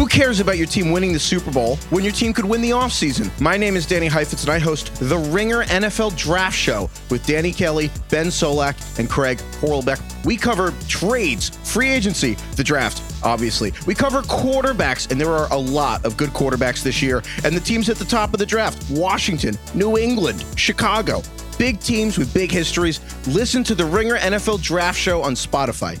Who cares about your team winning the Super Bowl when your team could win the offseason? My name is Danny Heifetz, and I host the Ringer NFL Draft Show with Danny Kelly, Ben Solak, and Craig Horlbeck. We cover trades, free agency, the draft, obviously. We cover quarterbacks, and there are a lot of good quarterbacks this year. And the teams at the top of the draft Washington, New England, Chicago. Big teams with big histories. Listen to the Ringer NFL Draft Show on Spotify.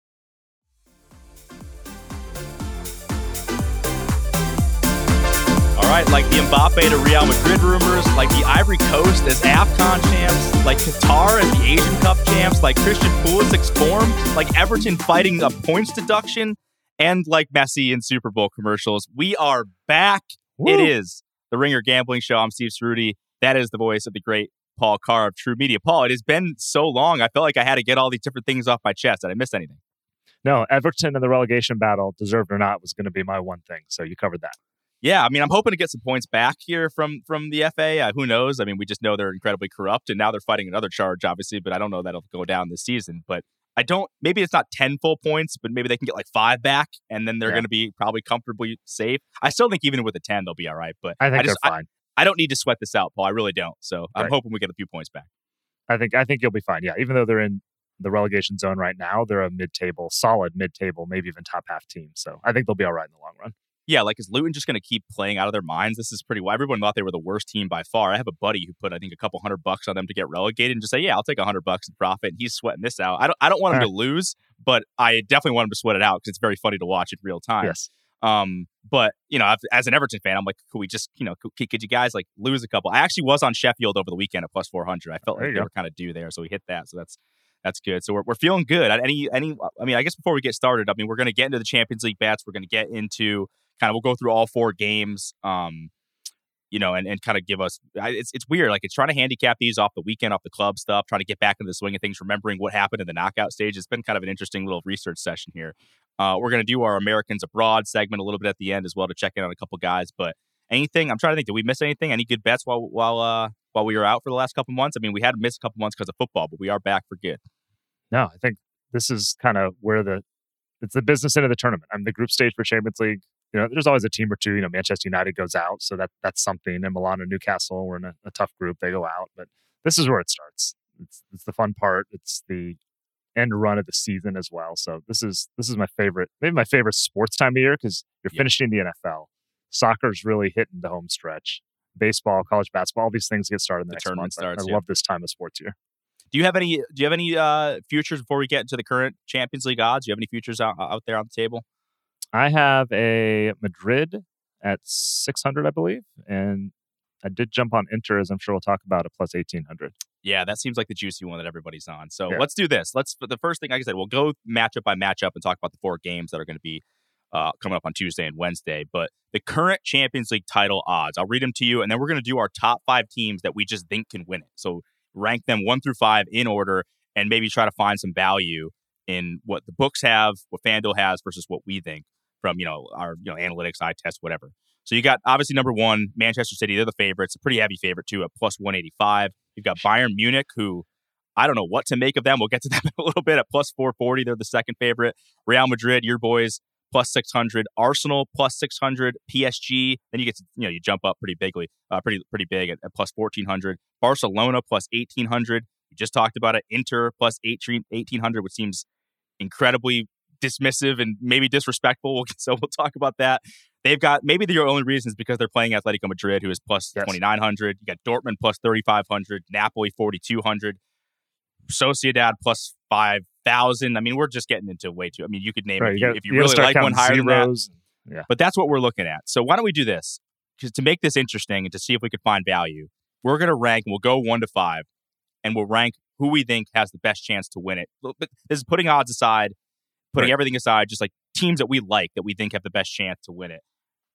right, like the Mbappe to Real Madrid rumors, like the Ivory Coast as AFCON champs, like Qatar as the Asian Cup champs, like Christian Pulisic's form, like Everton fighting a points deduction, and like Messi in Super Bowl commercials. We are back. Woo. It is the Ringer Gambling Show. I'm Steve Ceruti. That is the voice of the great Paul Carr of True Media. Paul, it has been so long. I felt like I had to get all these different things off my chest. Did I miss anything? No, Everton in the relegation battle, deserved or not, was going to be my one thing. So you covered that. Yeah, I mean, I'm hoping to get some points back here from from the FA. Uh, who knows? I mean, we just know they're incredibly corrupt, and now they're fighting another charge, obviously. But I don't know that'll go down this season. But I don't. Maybe it's not ten full points, but maybe they can get like five back, and then they're Yeah. going to be probably comfortably safe. I still think even with a ten, they'll be all right. But I think just, they're fine. I, I don't need to sweat this out, Paul. I really don't. So I'm Right. hoping we get a few points back. I think I think you'll be fine. Yeah, even though they're in the relegation zone right now, they're a mid-table, solid mid-table, maybe even top half team. So I think they'll be all right in the long run. Yeah, like is Luton just going to keep playing out of their minds? This is pretty. Well, everyone thought they were the worst team by far. I have a buddy who put I think a couple hundred bucks on them to get relegated, and just say, "Yeah, I'll take a hundred bucks in profit." And he's sweating this out. I don't. I don't want him to lose, but I definitely want him to sweat it out because it's very funny to watch in real time. Yes. Um, but you know, as- as an Everton fan, I'm like, could we just, you know, could, could you guys like lose a couple? I actually was on Sheffield over the weekend at plus 400. I felt There like they go. were kind of due there, so we hit that. So that's that's good. So we're we're feeling good. Any any, I mean, I guess before we get started, I mean, we're going to get into the Champions League bats. We're going to get into kind of we'll go through all four games. Um, you know, and, and kind of give us it's it's weird. Like it's trying to handicap these off the weekend, off the club stuff, trying to get back into the swing of things, remembering what happened in the knockout stage. It's been kind of an interesting little research session here. Uh, we're to do our Americans abroad segment a little bit at the end as well to check in on a couple guys. But anything, I'm trying to think, did we miss anything? Any good bets while while uh, while we were out for the last couple months? I mean, we had missed a couple months because of football, but we are back for good. No, I think this is kind of where the it's the business end of the tournament. I mean, the group stage for Champions League. You know, there's always a team or two. You know, Manchester United goes out, so that that's something. And Milan and Newcastle were in a, a tough group; they go out. But this is where it starts. It's, it's the fun part. It's the end run of the season as well. So this is this is my favorite, maybe my favorite sports time of year because you're Yeah. finishing the NFL. Soccer's really hitting the home stretch. Baseball, college basketball, all these things get started in the, The next tournament month. I- I, yeah. love this time of sports year. Do you have any? Do you have any uh, futures before we get into the current Champions League odds? Do you have any futures out, out there on the table? I have a Madrid at 600, I believe. And I did jump on Inter, as I'm sure we'll talk about, at plus 1800. Yeah, that seems like the juicy one that everybody's on. So Yeah. let's do this. Let's the first thing, like I said, we'll go matchup by matchup and talk about the four games that are going to be uh, coming up on Tuesday and Wednesday. But the current Champions League title odds, I'll read them to you, and then we're going to do our top five teams that we just think can win it. So rank them one through five in order, and maybe try to find some value in what the books have, what FanDuel has versus what we think from you know our you know analytics, eye test, whatever. So you got obviously number one, Manchester City. They're the favorites, a pretty heavy favorite too at plus one eighty five. You've got Bayern Munich, who I don't know what to make of them. We'll get to them in a little bit at plus four forty. They're the second favorite. Real Madrid, your boys, plus six hundred. Arsenal plus six hundred. PSG. Then you get to, you know you jump up pretty bigly, uh, pretty pretty big at, at plus fourteen hundred. Barcelona plus eighteen hundred. You just talked about it. Inter plus 18 1800, which seems incredibly dismissive and maybe disrespectful. So we'll talk about that. They've got maybe the only reason is because they're playing Atletico Madrid, who is plus Yes. 2,900. You got Dortmund plus 3,500, Napoli 4,200, Sociedad plus 5,000. I mean, we're just getting into way too. I mean, you could name Right, it if you gotta- if you you really like one higher than that. zeros. Yeah. But that's what we're looking at. So why don't we do this? Because to make this interesting and to see if we could find value, we're going to rank. We'll go one to five, and we'll rank who we think has the best chance to win it. But this is putting odds aside, putting Right. everything aside, just like teams that we like that we think have the best chance to win it.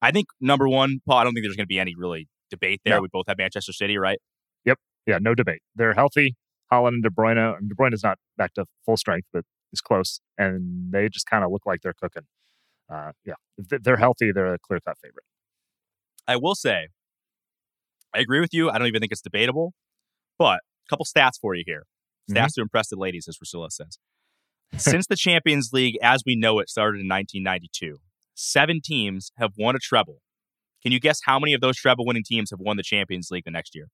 I think number one, Paul. I don't think there's going to be any really debate there. No. We both have Manchester City, right? Yep. Yeah, no debate. They're healthy. Haaland and De Bruyne. and De Bruyne is not back to full strength, but is close, and they just kind of look like they're cooking. Uh, yeah, if they're healthy. They're a clear cut favorite. I will say, I agree with you. I don't even think it's debatable. But a couple stats for you here. Stats to impress the ladies, as Priscilla says. Since the Champions League, as we know it, started in 1992, seven teams have won a treble. Can you guess how many of those treble winning teams have won the Champions League the next year?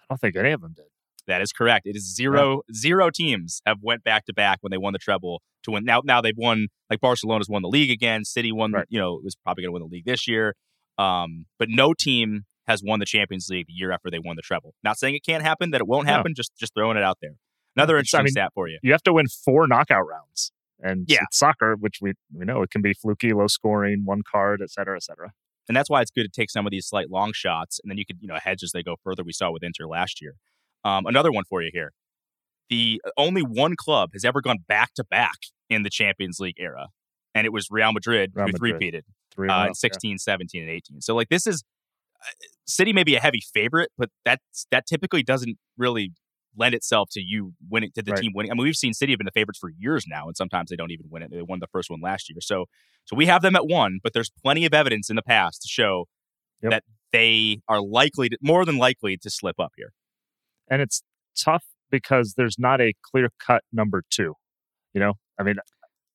I don't think any of them did. That is correct. It is zero zero teams have went back to back when they won the treble to win. Now now they've won like Barcelona's won the league again. City won. Right. You know was probably going to win the league this year. Um, but no team has won the Champions League the year after they won the treble. Not saying it can't happen, that it won't No. happen. Just just throwing it out there. Another It's- I interesting mean- stat for you. You have to win four knockout rounds, and Yeah. it's soccer, which we we know it can be fluky, low scoring, one card, et cetera, et cetera. and that's why it's good to take some of these slight long shots, and then you could you know hedge as they go further. We saw with Inter last year. Um, another one for you here: the only one club has ever gone back to back in the Champions League era, and it was Real Madrid, Real who Madrid. repeated Three uh, in 16, 17, and 18. So like this is uh, City may be a heavy favorite, but that's that typically doesn't really lend itself to you winning to the Right. team winning. I mean, we've seen City have been the favorites for years now, and sometimes they don't even win it. They won the first one last year, so so we have them at one. But there's plenty of evidence in the past to show Yep. that they are likely, to, more than likely, to slip up here. and it's tough because there's not a clear cut number two. You know, I mean,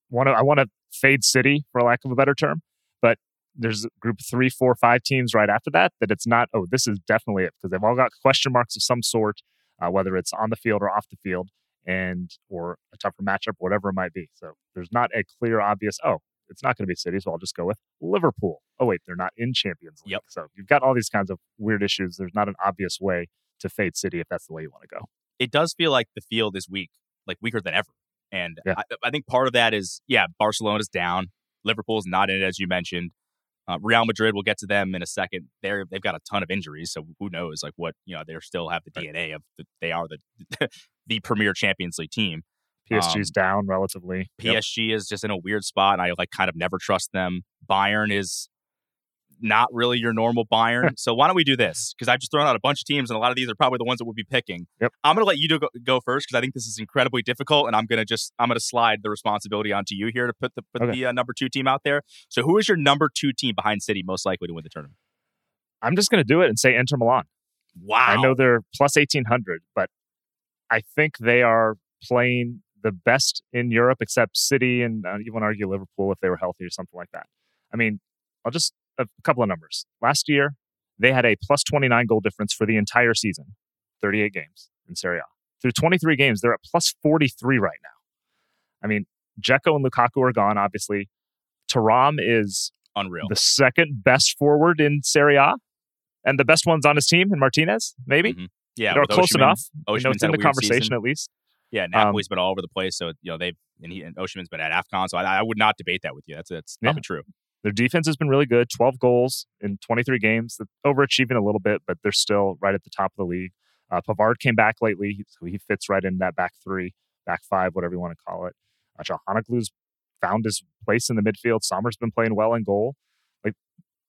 want to I want to fade City for lack of a better term, but there's group three, four, five teams right after that that it's not. Oh, this is definitely it because they've all got question marks of some sort, uh, whether it's on the field or off the field, and or a tougher matchup, whatever it might be. So there's not a clear, obvious. Oh, it's not going to be City, so I'll just go with Liverpool. Oh wait, they're not in Champions League. Yep. So you've got all these kinds of weird issues. There's not an obvious way to fade City if that's the way you want to go. it does feel like the field is weak, like weaker than ever. And Yeah. I, I think part of that is, yeah, Barcelona's down. Liverpool's not in it, as you mentioned. Uh, Real Madrid, we'll get to them in a second. They're they've got a ton of injuries, so who knows? Like what you know, they still have the DNA of the, they are the the premier Champions League team. PSG's down relatively. Yep. PSG is just in a weird spot, and I like kind of never trust them. Bayern is not really your normal Bayern. so why don't we do this? Because I've just thrown out a bunch of teams, and a lot of these are probably the ones that we'll be picking. Yep. I'm going to let you do, go, go first because I think this is incredibly difficult, and I'm going to just I'm going to slide the responsibility onto you here to put the put Okay. the uh, number two team out there. So who is your number two team behind City most likely to win the tournament? I'm just going to do it and say Inter Milan. Wow, I know they're plus 1800, but I think they are playing the best in Europe, except City and uh, you want to argue Liverpool if they were healthy or something like that. I mean, I'll just a couple of numbers. Last year, they had a plus 29 goal difference for the entire season, 38 games in Serie A. Through 23 games, they're at plus 43 right now. I mean, Dzeko and Lukaku are gone, obviously. Thuram is unreal. the second best forward in Serie A, and the best one's on his team in Martinez, maybe. Mhm. Yeah, with close enough. You know, it's in the conversation season. at least. Yeah, Napoli's been all over the place, so you know they've and, he, and Osimhen's been at Afcon, so I, I would not debate that with you. That's that's Yeah. probably true. Their defense has been really good 12 goals in 23 games, overachieving a little bit, but they're still right at the top of the league. Uh, Pavard came back lately, so he fits right in that back three, back five, whatever you want to call it. Uh, Çalhanoğlu's found his place in the midfield. Sommer's been playing well in goal. Like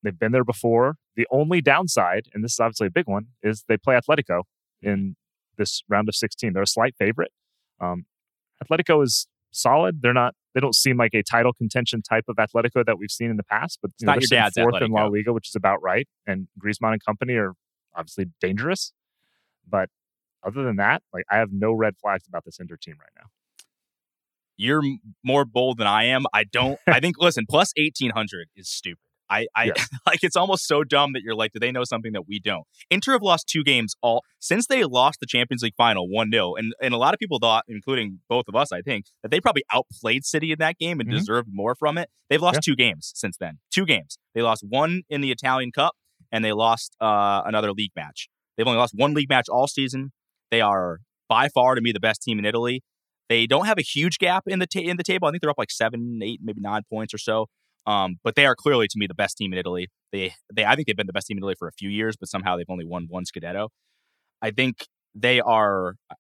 they've been there before. The only downside, and this is obviously a big one, is they play Atletico in this round of 16. They're a slight favorite. Um, Atletico is solid. They're not. They don't seem like a title contention type of Atletico that we've seen in the past. But you know, not your dad's fourth in La Liga, which is about right. And Griezmann and company are obviously dangerous. But other than that, like I have no red flags about this Inter team right now. You're more bold than I am. I don't. I think. Listen, plus eighteen hundred is stupid. I, I Yes. like it's almost so dumb that you're like, do they know something that we don't? Inter have lost two games all since they lost the Champions League final 1 0. And and a lot of people thought, including both of us, I think, that they probably outplayed City in that game and Mhm. deserved more from it. They've lost Yeah. two games since then. Two games. They lost one in the Italian Cup and they lost uh, another league match. They've only lost one league match all season. They are by far to me the best team in Italy. They don't have a huge gap in the ta- in the table. I think they're up like seven, eight, maybe nine points or so. Um, but they are clearly to me the best team in Italy. They they I think they've been the best team in Italy for a few years, but somehow they've only won one Scudetto. I think they are uh,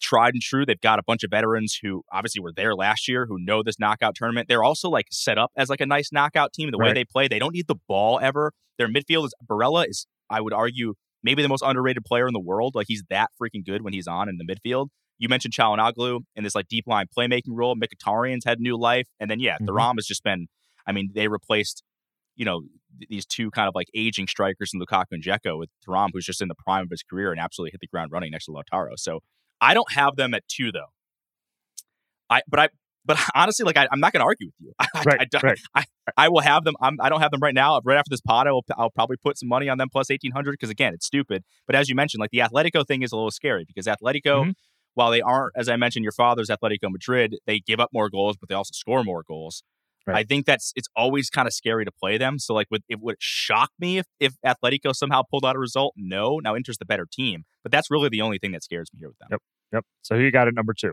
tried and true. They've got a bunch of veterans who obviously were there last year who know this knockout tournament. They're also like set up as like a nice knockout team. The way Right. they play, they don't need the ball ever. Their midfield is Barella is I would argue maybe the most underrated player in the world. Like he's that freaking good when he's on in the midfield. You mentioned Çalhanoğlu in this like deep line playmaking role. Mkhitaryan's had new life, and then yeah, Mhm. Rom has just been. I mean, they replaced you know th- these two kind of like aging strikers in Lukaku and Dzeko with Thuram, who's just in the prime of his career and absolutely hit the ground running next to Lautaro. So I don't have them at two though. I but I but honestly, like I, I'm not going to argue with you. I, Right, I, don't- right. I, I will have them. I'm, I don't have them right now. Right after this pod, I will. I'll probably put some money on them plus 1800 because again, it's stupid. But as you mentioned, like the Atletico thing is a little scary because Atletico, Mhm. while they aren't, as I mentioned, your father's Atletico Madrid, they give up more goals, but they also score more goals. Right. I think that's it's always kind of scary to play them. So like, would it would it shock me if if Atletico somehow pulled out a result? No. Now Inter's the better team, but that's really the only thing that scares me here with them. Yep. Yep. So who you got at number two?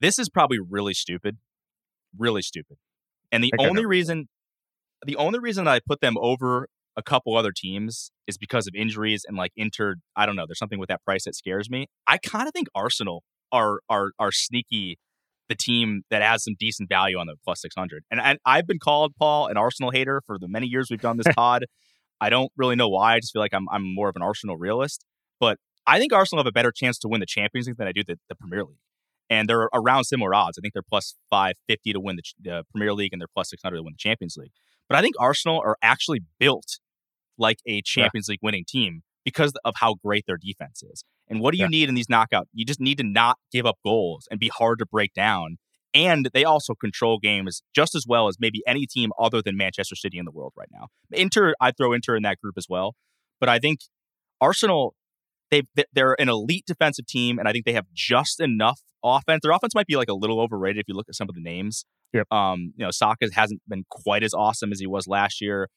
This is probably really stupid, really stupid. And the I think I only reason, the only reason that I put them over a couple other teams is because of injuries and like Inter. I don't know. There's something with that price that scares me. I kind of think Arsenal are are are sneaky. The team that has some decent value on the plus 600. And, and I've been called, Paul, an Arsenal hater for the many years we've done this pod. I don't really know why. I just feel like I'm, I'm more of an Arsenal realist. But I think Arsenal have a better chance to win the Champions League than I do the, the Premier League and they're around similar odds. I think they're plus 550 to win the, the Premier League and they're plus 600 to win the Champions League. But I think Arsenal are actually built like a Champions League winning team because of how great their defense is. And what do you Yeah. need in these knockout? You just need to not give up goals and be hard to break down. And they also control games just as well as maybe any team other than Manchester City in the world right now. Inter, I'd throw Inter in that group as well. But I think Arsenal, they they're an elite defensive team, and I think they have just enough offense. Their offense might be like a little overrated if you look at some of the names. Yep. Um, you know, Saka hasn't been quite as awesome as he was last year.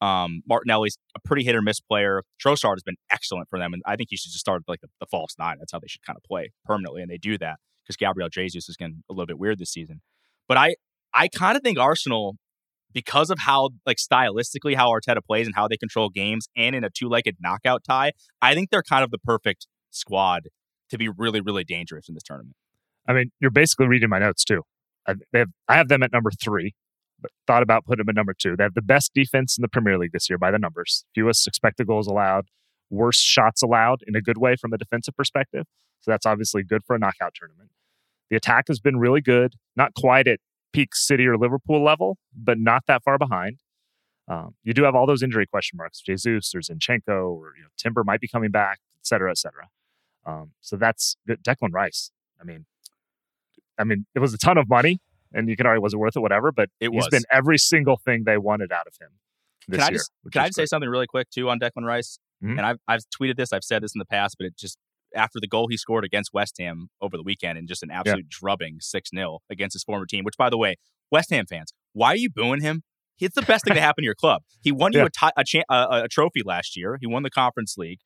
Um, Martinelli's a pretty hit or miss player. Trossard has been excellent for them, and I think he should just start like the, the false nine. That's how they should kind of play permanently, and they do that because Gabriel Jesus is getting a little bit weird this season. But I, I kind of think Arsenal, because of how like stylistically how Arteta plays and how they control games, and in a two-legged knockout tie, I think they're kind of the perfect squad to be really, really dangerous in this tournament. I mean, you're basically reading my notes too. I, have, I have them at number three, thought about putting them at number two. They have the best defense in the Premier League this year by the numbers. Fewest expected goals allowed, worst shots allowed in a good way from a defensive perspective. So that's obviously good for a knockout tournament. The attack has been really good, not quite at peak City or Liverpool level, but not that far behind. Um, you do have all those injury question marks: Jesus or Zinchenko, or you know, Timber might be coming back, et cetera, et cetera. Um, so that's. Declan Rice. I mean, I mean, it was a ton of money, and you can argue was it worth it, whatever. But It was. been every single thing they wanted out of him this Can I year. just can I just say something really quick too on Declan Rice? Mhm. And I've I've tweeted this, I've said this in the past, but it just after the goal he scored against West Ham over the weekend and just an absolute drubbing six 0 against his former team. Which, by the way, West Ham fans, why are you booing him? It's the best thing to happen to your club. He won you Yeah. a, ti- a, cha- a, a trophy last year. He won the Conference League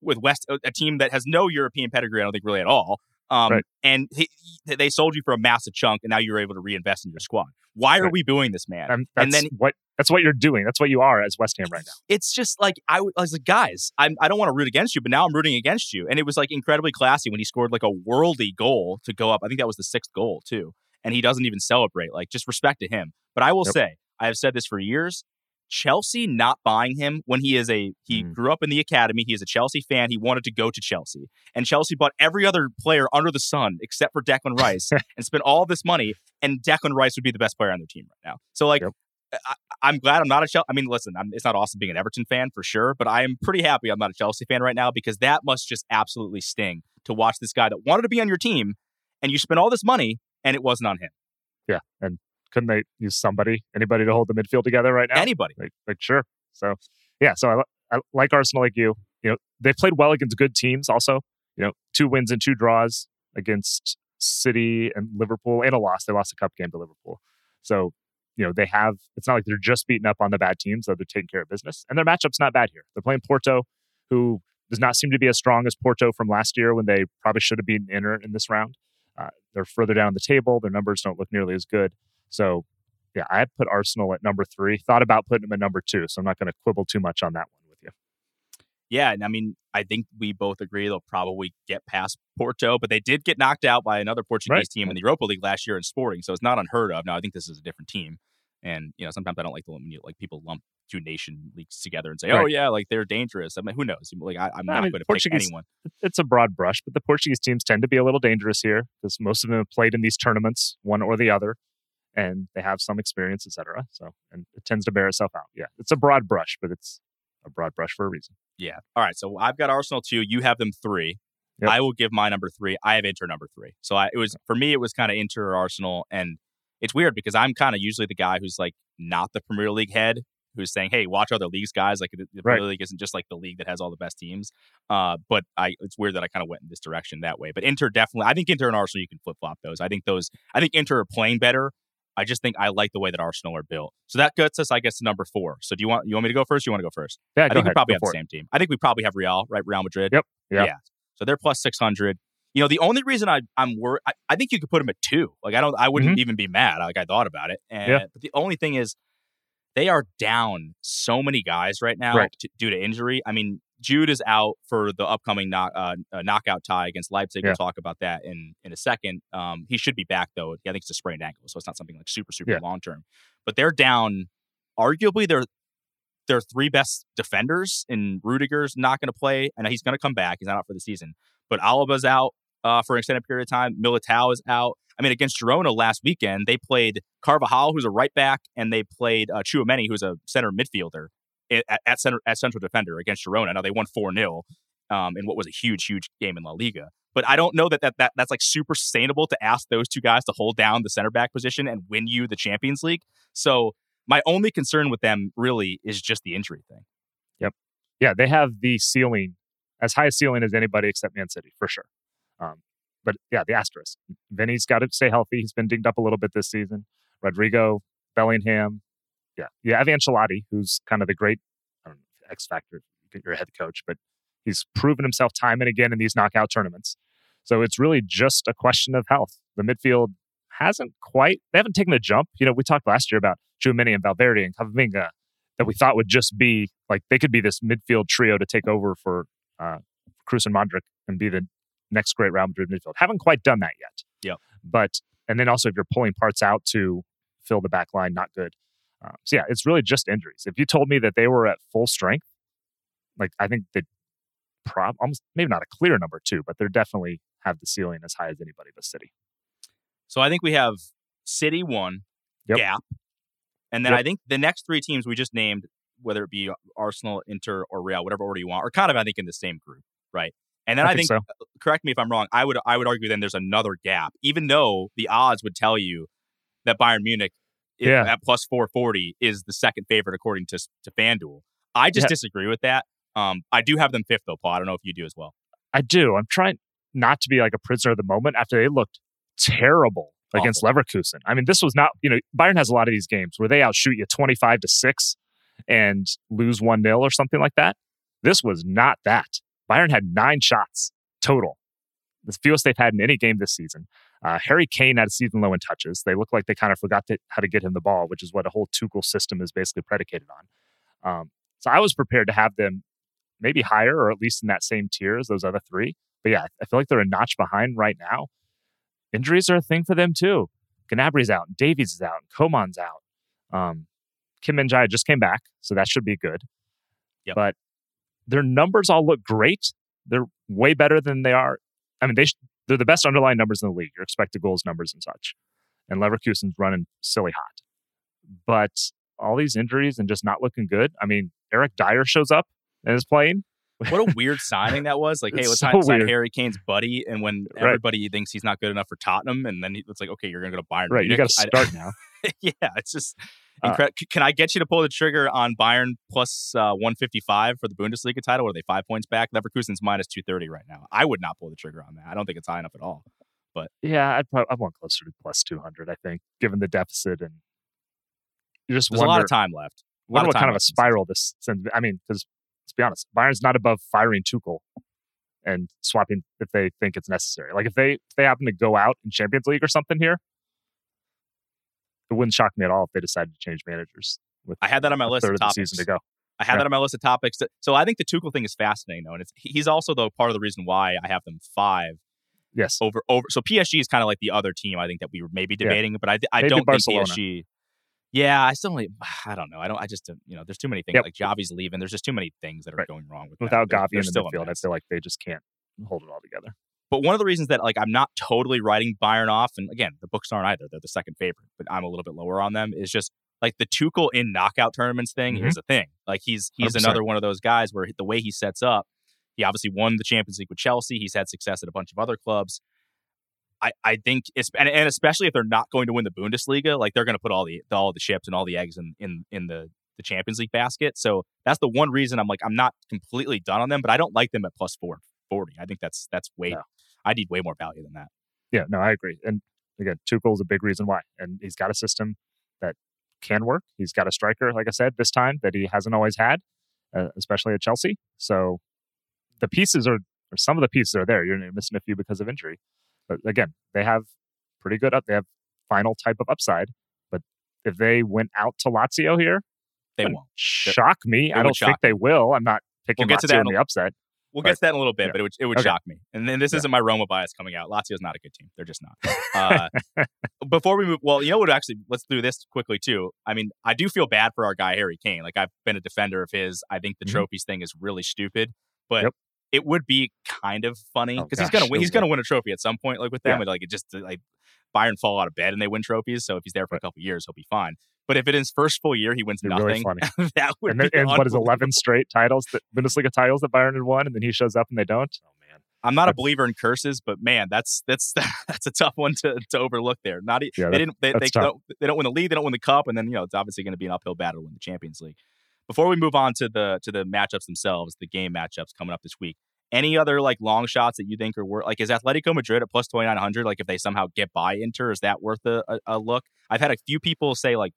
with West, a a team that has no European pedigree. I don't think really at all. Um, Right. And he, he- they sold you for a massive chunk, and now you're able to reinvest in your squad. Why are Right. we doing this man? Um, that's and then what that's what you're doing. That's what you are as West Ham right now. it's just like I was like, guys, I'm, I don't want to root against you, but now I'm rooting against you. And it was like incredibly classy when he scored like a worldy goal to go up. I think that was the sixth goal too, and he doesn't even celebrate. Like, just respect to him. But I will Yep. say, I have said this for years. Chelsea not buying him when he is a he Mm. grew up in the academy. He is a Chelsea fan. He wanted to go to Chelsea, and Chelsea bought every other player under the sun except for Declan Rice and spent all this money. And Declan Rice would be the best player on their team right now. So like, Yep. I, I'm glad I'm not a Chelsea. I mean, listen, I'm, it's not awesome being an Everton fan for sure, but I am pretty happy I'm not a Chelsea fan right now because that must just absolutely sting to watch this guy that wanted to be on your team and you spent all this money and it wasn't on him. Yeah, and couldn't they use somebody, anybody to hold the midfield together right now? Anybody. Like, like sure. So yeah, so I, I like Arsenal like you. You know, they played well against good teams. Also, you know, two wins and two draws against City and Liverpool, and a loss. They lost a cup game to Liverpool. So you know they have. It's not like they're just beating up on the bad teams. Though they're taking care of business, and their matchup's not bad here. They're playing Porto, who does not seem to be as strong as Porto from last year when they probably should have been Inter in this round. Uh, they're further down the table. Their numbers don't look nearly as good. So, yeah, I put Arsenal at number three. Thought about putting them at number two, so I'm not going to quibble too much on that one with you. Yeah, and I mean, I think we both agree they'll probably get past Porto, but they did get knocked out by another Portuguese Right. team in the Europa League last year in Sporting, so it's not unheard of. Now, I think this is a different team, and you know, sometimes I don't like the when you like people lump two nation leagues together and say, "Oh yeah, like they're dangerous." I mean, who knows? Like, I, I'm No, I not mean, going to pick anyone. It's a broad brush, but the Portuguese teams tend to be a little dangerous here because most of them have played in these tournaments, one or the other, and they have some experience, etc. So, and it tends to bear itself out. Yeah, it's a broad brush, but it's a broad brush for a reason. Yeah. All right. So I've got Arsenal two. You have them three. Yep. I will give my number three. I have Inter number three. So I, it was for me. It was kind of Inter or Arsenal, and it's weird because I'm kind of usually the guy who's like not the Premier League head, who's saying, "Hey, watch other leagues, guys. Like the, the Right. Premier League isn't just like the league that has all the best teams." Uh, but I, it's weird that I kind of went in this direction that way. But Inter definitely. I think Inter and Arsenal you can flip flop those. I think those. I think Inter are playing better. I just think I like the way that Arsenal are built. So that gets us, I guess, to number four. So do you want you want me to go first? Or you want to go first? Yeah, I think we probably have the it. same team. I think we probably have Real, right? Real Madrid. Yep. Yeah. So they're plus six hundred. You know, the only reason I, I'm worried, I, I think you could put them at two. Like I don't, I wouldn't even be mad. Like I thought about it. And, Mm-hmm. Yeah. But the only thing is, they are down so many guys right now Right. t- due to injury. I mean, Jude is out for the upcoming knock, uh, uh, knockout tie against Leipzig. Yeah. We'll talk about that in in a second. Um, he should be back though. I think it's a sprained ankle, so it's not something like super super Yeah. long term. But they're down. Arguably, their their three best defenders in Rudiger's not going to play, and he's going to come back. He's not out for the season. But Alaba's out uh, for an extended period of time. Militao is out. I mean, against Girona last weekend, they played Carvajal, who's a right back, and they played uh, Chouameni, who's a center midfielder i- at, at center at central defender against Girona. Now they won four 0 um, in what was a huge, huge game in La Liga. But I don't know that, that that that's like super sustainable to ask those two guys to hold down the center back position and win you the Champions League. So my only concern with them really is just the injury thing. Yep. Yeah, they have the ceiling as high a ceiling as anybody except Man City for sure. Um, but yeah, the asterisk. Vinny's got to stay healthy. He's been dinged up a little bit this season. Rodrygo, Bellingham, yeah, you have Ancelotti, who's kind of the great I don't know, X factor. You're a head coach, but he's proven himself time and again in these knockout tournaments. So it's really just a question of health. The midfield hasn't quite. They haven't taken the jump. You know, we talked last year about Chouameni and Valverde and Camavinga that we thought would just be like they could be this midfield trio to take over for uh, Kroos and Modric and be the next great Real Madrid midfield. Haven't quite done that yet. Yeah. But and then also if you're pulling parts out to fill the back line, not good. Um, so yeah, it's really just injuries. If you told me that they were at full strength, like I think they prob almost maybe not a clear number two, but they're definitely have the ceiling as high as anybody but City. So I think we have City one, Yep. Gap, and then Yep. I think the next three teams we just named, whether it be Arsenal, Inter, or Real, whatever order you want, are kind of I think in the same group, right? And then I, think think, so. correct me if I'm wrong. I would I would argue then there's another gap, even though the odds would tell you that Bayern Munich i- Yeah. at plus 440 is the second favorite according to to FanDuel. I just Yeah. disagree with that. Um, I do have them fifth though, Paul. I don't know if you do as well. I do. I'm trying not to be like a prisoner of the moment after they looked terrible against Leverkusen. I mean, this was not, you know, Bayern has a lot of these games where they outshoot you 25 to 6 and lose 1 0 or something like that. This was not that. Bayern had nine shots total, the fewest they've had in any game this season. Uh, Harry Kane had a season low in touches. They look like they kind of forgot to, how to get him the ball, which is what a whole Tuchel system is basically predicated on. Um, so I was prepared to have them maybe higher or at least in that same tier as those other three. But yeah, I feel like they're a notch behind right now. Injuries are a thing for them too. Gnabry's out, Davies is out, Coman's out. Um, Kim Min Jae just came back, so that should be good. Yep. But their numbers all look great. They're way better than they are. I mean, they sh- they're the best underlying numbers in the league, your expected goals numbers and such. And Leverkusen's running silly hot. But all these injuries and just not looking good. I mean, Eric Dier shows up and is playing. What a weird signing that was. Like, hey, let's so sign, weird. Harry Kane's buddy. And when Right. everybody thinks he's not good enough for Tottenham, and then he, it's like, okay, you're going to go to Bayern. Right, you Munich. got to I- start now. yeah, it's just incredible. Uh, Can I get you to pull the trigger on Bayern plus, uh, 155 for the Bundesliga title? Or are they five points back? Leverkusen's minus 230 right now. I would not pull the trigger on that. I don't think it's high enough at all. But yeah, I'd probably I want closer to plus 200. I think, given the deficit and you just there's wonder, a lot of time left. A Wonder what kind of a spiral this sends. I mean, because let's be honest, Bayern's not above firing Tuchel and swapping if they think it's necessary. Like if they if they happen to go out in Champions League or something here, it wouldn't shock me at all if they decided to change managers. With I had that on my list third of of the season to go. I had Yeah. that on my list of topics. That, so I think the Tuchel thing is fascinating, though, and it's he's also though part of the reason why I have them five Yes, over over. So PSG is kind of like the other team I think that we were maybe Yeah. debating, but I I Maybe don't Barcelona. think PSG. Yeah, I still only, I don't know. I don't. I just don't- you know, there's too many things. Yep. Like Xavi's leaving. There's just too many things that are Right. going wrong with without Gavi in the midfield, I feel like they just can't hold it all together. But one of the reasons that like I'm not totally writing Bayern off, and again, the books aren't either. They're the second favorite, but I'm a little bit lower on them. Is just like the Tuchel in knockout tournaments thing Mhm. is a thing. Like he's he's 100%. another one of those guys where the way he sets up, he obviously won the Champions League with Chelsea. He's had success at a bunch of other clubs. I, I think it's and, and especially if they're not going to win the Bundesliga, like they're going to put all the all the chips and all the eggs in in in the the Champions League basket. So that's the one reason I'm like I'm not completely done on them, but I don't like them at plus four forty. I think that's that's way No. I need way more value than that. Yeah, no, I agree. And again, Tuchel's a big reason why. And he's got a system that can work. He's got a striker, like I said, this time that he hasn't always had, uh, especially at Chelsea. So the pieces are, or some of the pieces are there. You're missing a few because of injury. But again, they have pretty good up. They have final type of upside. But if they went out to Lazio here, They won't. shock me. I don't think they will. I'm not picking We'll get to Lazio that in the upside. We'll Right. get to that in a little bit, Yeah. but it would it would Okay. shock me. And then this Yeah. isn't my Roma bias coming out. Lazio's not a good team. They're just not. Uh, before we move, well, you know what? Actually, let's do this quickly too. I mean, I do feel bad for our guy Harry Kane. Like I've been a defender of his. I think the Mhm. trophies thing is really stupid, but Yep. it would be kind of funny Oh, because he's gonna win. He's gonna win a trophy at some point, like with them. Yeah. Like it just like Bayern fall out of bed and they win trophies. So if he's there for a couple years, he'll be fine. But if in his first full year he wins It'd really nothing, funny. that would And, and what is 11 straight titles, that Bundesliga titles that Bayern had won, and then he shows up and they don't? Oh, man. I'm not a believer in curses, but man, that's that's that's a tough one to, to overlook. There, not Yeah, they didn't they, they don't they don't win the league, they don't win the cup, and then you know it's obviously going to be an uphill battle to win the Champions League. Before we move on to the to the matchups themselves, the game matchups coming up this week. Any other like long shots that you think are worth? Like, is Atletico Madrid at plus twenty nine hundred? Like, if they somehow get by Inter, is that worth a, a, a look? I've had a few people say like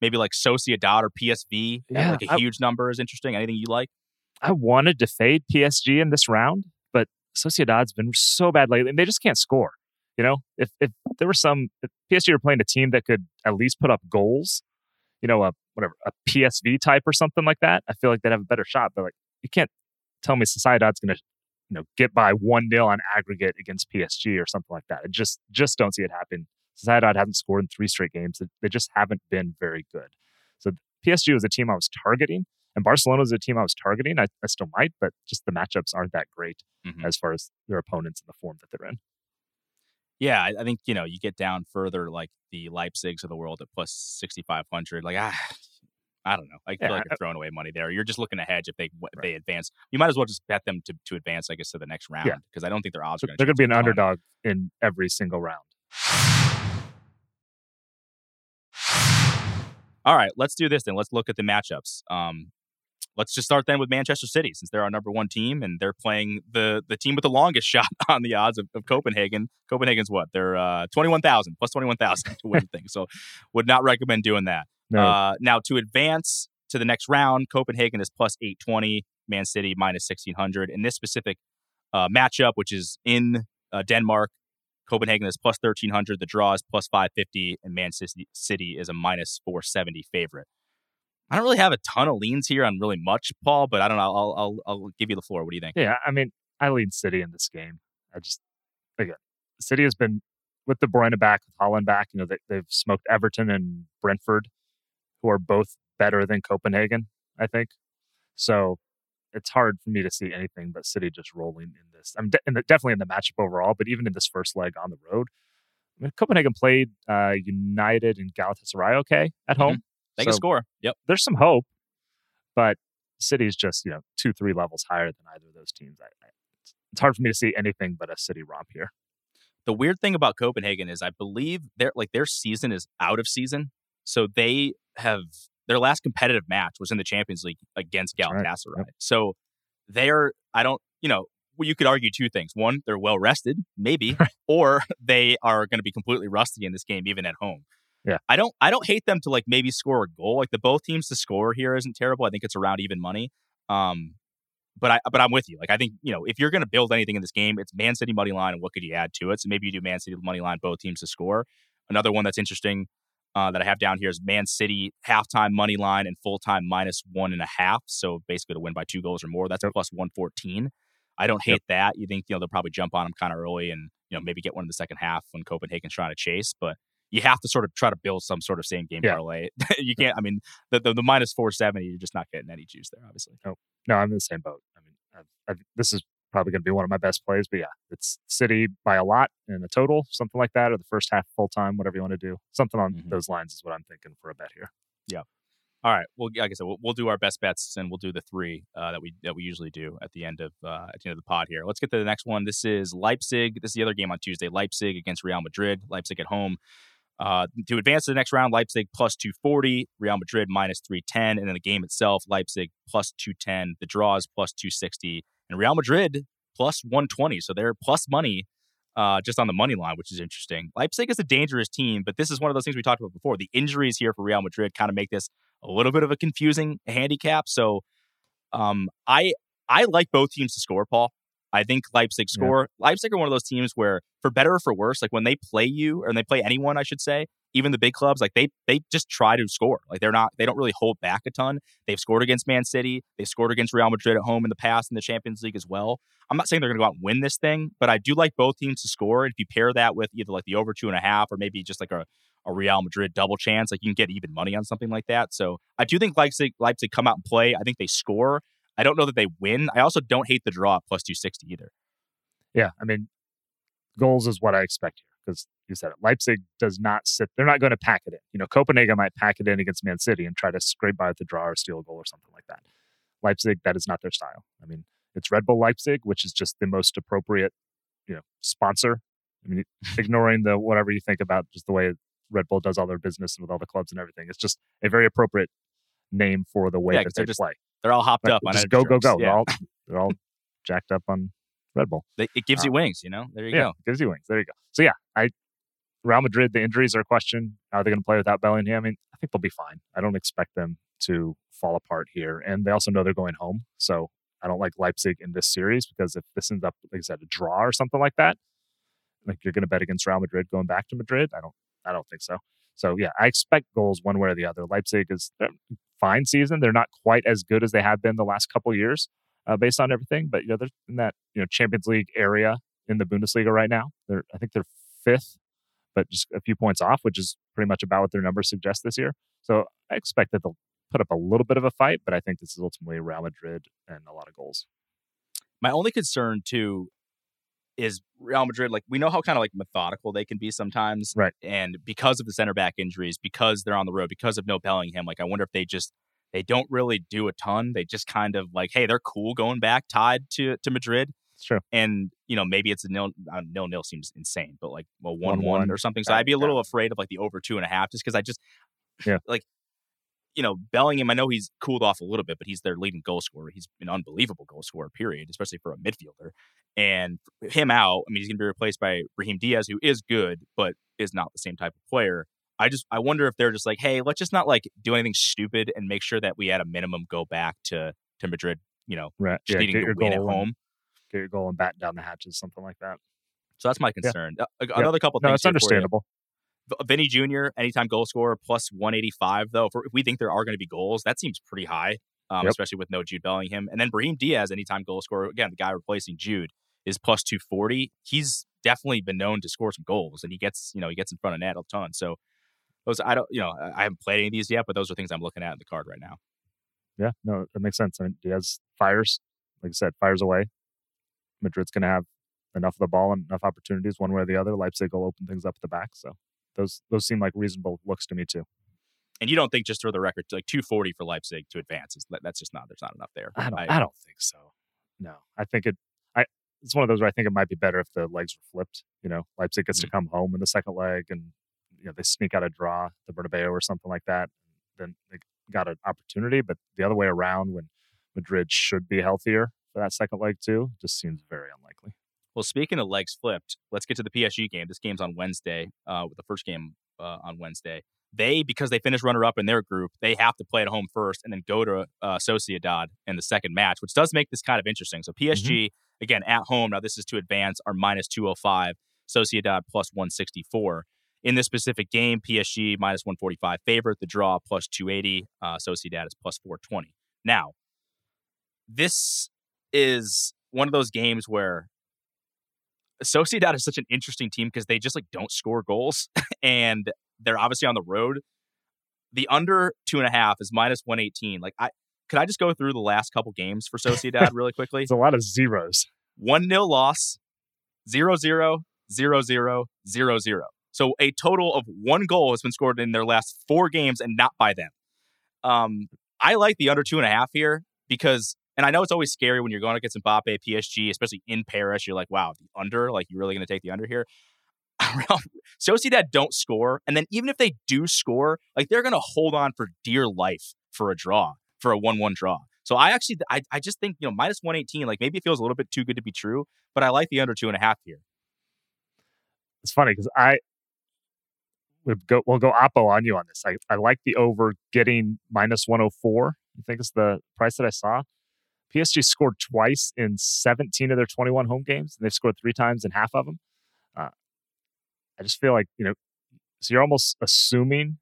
maybe like Sociedad or PSV Yeah, like a I- huge number is interesting. Anything you like? I wanted to fade PSG in this round, but Sociedad's been so bad lately, and they just can't score. You know, if if there were some if PSG were playing a team that could at least put up goals, you know, a whatever a PSV type or something like that, I feel like they'd have a better shot. But like, you can't tell me Sociedad's going to you know get by one 0 on aggregate against PSG or something like that. I just just don't see it happen. Sociedad hasn't scored in three straight games. They- just haven't been very good. So PSG was a team I was targeting. And Barcelona is a team I was targeting. I, I still might, but just the matchups aren't that great Mhm. as far as their opponents and the form that they're in. Yeah, I, I think you know you get down further, like the Leipzigs of the world at plus sixty five hundred. Like ah, I don't know. I feel Yeah, like you're throwing away money there. You're just looking to hedge if they if Right. they advance. You might as well just bet them to, to advance, I guess, to the next round because I don't think their odds are going they're going to be an underdog in every single round. All right, let's do this then. Let's look at the matchups. Um, let's just start then with Manchester City since they're our number one team and they're playing the the team with the longest shot on the odds of, of Copenhagen. Copenhagen's what? They're uh, twenty one thousand plus twenty one thousand to win things. So would not recommend doing that. No, Uh, now to advance to the next round, Copenhagen is plus 820, Man City minus 1600. In this specific uh, matchup, which is in uh, Denmark, Copenhagen is plus 1300. The draw is plus 550, and Man City, is a minus 470 favorite. I don't really have a ton of leans here on really much, Paul, but I don't know. I'll, I'll, I'll give you the floor. What do you think? yeah, I mean, I lean City in this game. I just, again, City has been with De Bruyne back, with Haaland back. You know, they, they've smoked Everton and Brentford, who are both better than Copenhagen, I think. So it's hard for me to see anything but City just rolling in this. I'm de- in the, definitely in the matchup overall, but even in this first leg on the road, I mean, Copenhagen played uh, United and Galatasaray okay at home. They can score. Yep. there's some hope, but City's just you know two three levels higher than either of those teams. I, I, it's hard for me to see anything but a City romp here. The weird thing about Copenhagen is I believe their like their season is out of season. So they have their last competitive match was in the Champions League against That's right. Galatasaray. Yep. So they're I don't you know well, you could argue two things. One, they're well rested, maybe, or they are going to be completely rusty in this game, even at home. Yeah. I don't I don't hate them to like maybe score a goal. Like the both teams to score here isn't terrible. I think it's around even money. Um, but I but I'm with you. Like I think you know if you're going to build anything in this game, it's Man City money line, and what could you add to it? So maybe you do Man City money line, both teams to score. Another one that's interesting uh, that I have down here is Man City halftime money line and full time minus one and a half. So basically to win by two goals or more, that's a plus one fourteen. I don't hate that. You think you know they'll probably jump on them kind of early and you know maybe get one in the second half when Copenhagen's trying to chase, but. You have to sort of try to build some sort of same game Yeah. parlay. you can't. I mean, the, the the minus four seventy, you're just not getting any juice there. Obviously, No, I'm in the same boat. I mean, I've, I've, this is probably going to be one of my best plays, but yeah, it's City by a lot in a total, something like that, or the first half full time, whatever you want to do. Something on Mhm. those lines is what I'm thinking for a bet here. Yeah. All right. Well, like I said, we'll, we'll do our best bets and we'll do the three uh, that we that we usually do at the end of uh, at the end of the pod here. Let's get to the next one. This is Leipzig. This is the other game on Tuesday. Leipzig against Real Madrid. Leipzig at home. Uh, to advance to the next round, Leipzig plus 240, Real Madrid minus 310. And then the game itself, Leipzig plus 210. The draw is plus 260. And Real Madrid plus 120. So they're plus money uh, just on the money line, which is interesting. Leipzig is a dangerous team, but this is one of those things we talked about before. The injuries here for Real Madrid kind of make this a little bit of a confusing handicap. So um, I I like both teams to score, Paul. I think Leipzig Yeah. score. Leipzig are one of those teams where, for better or for worse, like when they play you or they play anyone, I should say, even the big clubs, like they they just try to score. Like they're not they don't really hold back a ton. They've scored against Man City. They've scored against Real Madrid at home in the past in the Champions League as well. I'm not saying they're to go out and win this thing, but I do like both teams to score. If you pair that with either like the over two and a half or maybe just like a, a Real Madrid double chance, like you can get even money on something like that. So I do think Leipzig Leipzig come out and play. I think they score. I don't know that they win. I also don't hate the draw plus 260 either. Yeah, I mean, goals is what I expect here because you said it. Leipzig does not sit. They're not going to pack it in. You know, Copenhagen might pack it in against Man City and try to scrape by at the draw or steal a goal or something like that. Leipzig, that is not their style. I mean, it's Red Bull Leipzig, which is just the most appropriate, you know, sponsor. I mean, ignoring the whatever you think about just the way Red Bull does all their business with all the clubs and everything. It's just a very appropriate name for the way Yeah, that they they're just play. They're all hopped Like, up on just go, go, drinks. go. They're all they're all jacked up on Red Bull. It gives uh, you wings, you know? There you yeah, go. gives you wings. There you go. So yeah, I Real Madrid. The injuries are a question. Are they going to play without Bellingham? I mean, I think they'll be fine. I don't expect them to fall apart here, and they also know they're going home. So I don't like Leipzig in this series because if this ends up, like I said, a draw or something like that, like you're going to bet against Real Madrid going back to Madrid. I don't. I don't think so. So yeah, I expect goals one way or the other. Leipzig is fine season. They're not quite as good as they have been the last couple years, uh, based on everything. But you know, they're in that you know Champions League area in the Bundesliga right now. They're I think they're fifth, but just a few points off, which is pretty much about what their numbers suggest this year. So I expect that they'll put up a little bit of a fight, but I think this is ultimately Real Madrid and a lot of goals. My only concern too is Real Madrid. Like we know how kind of like methodical they can be sometimes, Right. And because of the center back injuries, because they're on the road, because of no Bellingham, like I wonder if they just they don't really do a ton. They just kind of like, hey, they're cool going back tied to to Madrid, It's true. and you know maybe it's a nil uh, nil nil seems insane, but like well one or something. So I'd be a little afraid of like the over two and a half, just because I just Yeah. like you know, Bellingham, I know he's cooled off a little bit, but he's their leading goal scorer. He's an unbelievable goal scorer, period, especially for a midfielder. And him out, I mean, he's going to be replaced by Brahim Diaz, who is good, but is not the same type of player. I just, I wonder if they're just like, hey, let's just not like do anything stupid and make sure that we at a minimum go back to to Madrid, you know, Right. just yeah, needing to win at home. Get your goal and batten down the hatches, something like that. So that's my concern. Uh, Another couple No, things. it's here understandable. V- Vini Jr., anytime goal scorer, plus 185, though. If, if we think there are going to be goals, that seems pretty high, um, Yep. especially with no Jude Bellingham. And then Brahim Diaz, anytime goal scorer, again, the guy replacing Jude, is plus 240. He's definitely been known to score some goals, and he gets, you know, he gets in front of net a ton. So those, I don't, you know, I I haven't played any of these yet, but those are things I'm looking at in the card right now. Yeah, no, that makes sense. I mean, Diaz fires, like I said, fires away. Madrid's going to have enough of the ball and enough opportunities one way or the other. Leipzig will open things up at the back. So those those seem like reasonable looks to me too. And you don't think, just for the record, like 240 for Leipzig to advance is that's just not, there's not enough there. I don't, I, don't think so. No, I think it. I it's one of those where I think it might be better if the legs were flipped. You know, Leipzig gets to mm-hmm. come home in the second leg, and you know they sneak out a draw the Bernabeu or something like that, then they got an opportunity. But the other way around, when Madrid should be healthier for that second leg too, just seems very unlikely. Well, speaking of legs flipped, let's get to the PSG game. This game's on Wednesday. Uh, with the first game uh, on Wednesday, they because they finished runner up in their group, they have to play at home first and then go to uh, Sociedad in the second match, which does make this kind of interesting. So PSG mm-hmm. again at home. Now this is to advance are minus two hundred five. Sociedad plus one sixty four. In this specific game, PSG minus 145 favorite, the draw plus 280, uh, Sociedad is plus 420. Now, this is one of those games where Sociedad is such an interesting team because they just like don't score goals and they're obviously on the road. The under two and a half is minus 118. Like, I could I just go through the last couple games for Sociedad really quickly? It's a lot of zeros. 1 0 loss, 0 0, 0 0, 0 0. So a total of one goal has been scored in their last four games and not by them. Um, I like the under two and a half here because, and I know it's always scary when you're going against Mbappe, PSG, especially in Paris. You're like, wow, the under, like you're really going to take the under here. Sociedad don't score, and then even if they do score, like they're going to hold on for dear life for a draw, for a one-one draw. So I actually, I, I just think you know minus one eighteen, like maybe it feels a little bit too good to be true, but I like the under two and a half here. It's funny because I we'll go we'll go oppo on you on this. I, I like the over getting minus 104. I think it's the price that I saw. PSG scored twice in 17 of their 21 home games, and they've scored three times in half of them. Uh, I just feel like you know, so you're almost assuming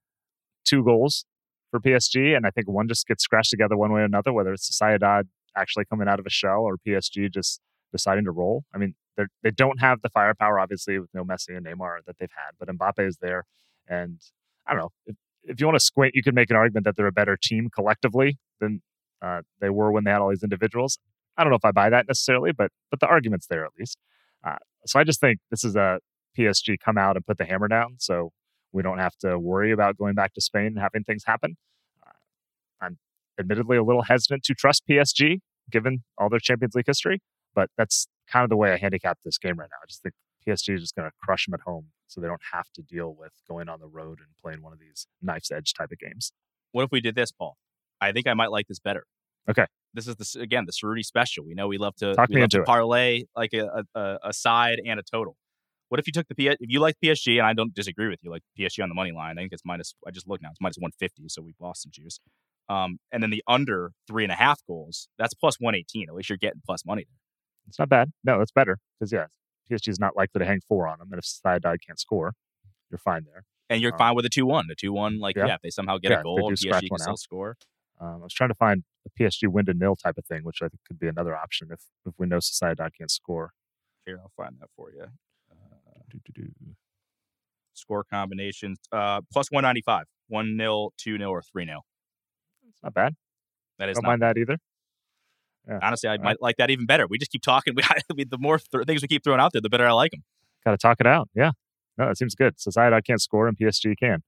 two goals for PSG, and I think one just gets scratched together one way or another, whether it's Sociedad actually coming out of a shell or PSG just deciding to roll. I mean, they don't have the firepower, obviously, with no Messi and Neymar that they've had, but Mbappe is there. And I don't know if, if you want to squint, you could make an argument that they're a better team collectively than uh, they were when they had all these individuals. I don't know if I buy that necessarily, but but the argument's there at least. Uh, so I just think this is a PSG come out and put the hammer down, so we don't have to worry about going back to Spain and having things happen. Uh, I'm admittedly a little hesitant to trust PSG given all their Champions League history, but that's kind of the way I handicap this game right now. I just think PSG is just going to crush them at home so they don't have to deal with going on the road and playing one of these knife's edge type of games. What if we did this, Paul? I think I might like this better. Okay. This is the again the Ceruti special. We know we love to Talk we love to parlay like a, a, a, side and a total. What if you took the P? If you like PSG, and I don't disagree with you, like PSG on the money line, I think it's minus. I just looked now; it's minus one fifty, so we've lost some juice. Um, and then the under three and a half goals, that's plus one eighteen. At least you're getting plus money there. It's not bad. No, it's better because yeah, PSG is not likely to hang four on them, and if Sociedad can't score, you're fine there. And you're um, fine with a two-one. The two-one, like yeah. yeah, if they somehow get yeah, a goal, PSG can still out. score. Um, I was trying to find a PSG win to nil type of thing, which I think could be another option if if we know Sociedad can't score. Here, I'll find that for you. Uh, score combinations uh, plus 195 1 nil 2 nil or 3 nil it's not bad that is don't not mind bad. that either yeah. Honestly, I All might right. like that even better. We just keep talking. We, the more th- things we keep throwing out there, the better I like them. Got to talk it out. Yeah. No, that seems good. Sociedad can't score and PSG can.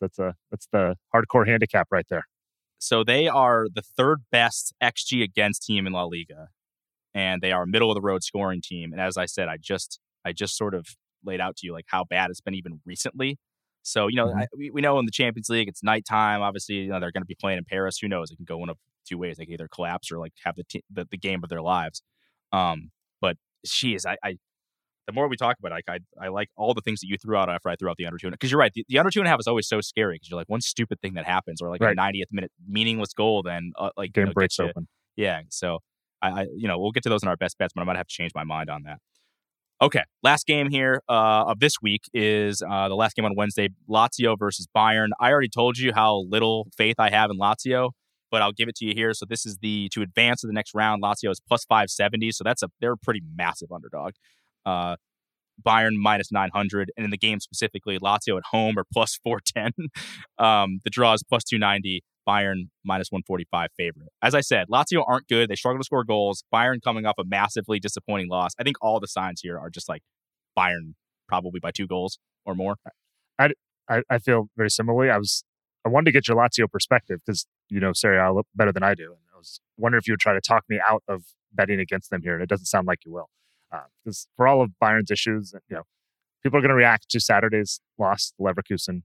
That's a that's the hardcore handicap right there. So they are the third best xG against team in La Liga, and they are a middle of the road scoring team. And as I said, I just I just sort of laid out to you like how bad it's been even recently. So you know, mm-hmm. I, we, we know in the Champions League it's nighttime. Obviously, you know they're going to be playing in Paris. Who knows? It can go one of two ways. They can either collapse or like have the t- the, the, game of their lives. Um, but she is. I, I the more we talk about it, I, I, I like all the things that you threw out after I threw out the under two because you're right. The, the, under two and a half is always so scary because you're like one stupid thing that happens or like right. a 90th minute meaningless goal, then uh, like game you know, breaks open. Yeah. So I, I, you know, we'll get to those in our best bets, but I might have to change my mind on that. Okay, last game here uh, of this week is uh, the last game on Wednesday, Lazio versus Bayern. I already told you how little faith I have in Lazio, but I'll give it to you here. So this is the to advance to the next round. Lazio is plus five seventy, so that's a they're a pretty massive underdog. Uh, Bayern minus 900. And in the game specifically, Lazio at home are plus 410. um, the draw is plus 290. Bayern minus 145 favorite. As I said, Lazio aren't good. They struggle to score goals. Bayern coming off a massively disappointing loss. I think all the signs here are just like Bayern probably by two goals or more. I, I, I feel very similarly. I was I wanted to get your Lazio perspective because you know Serie A better than I do, and I was wondering if you would try to talk me out of betting against them here, and it doesn't sound like you will. Because uh, for all of Bayern's issues, you know, people are going to react to Saturday's loss to Leverkusen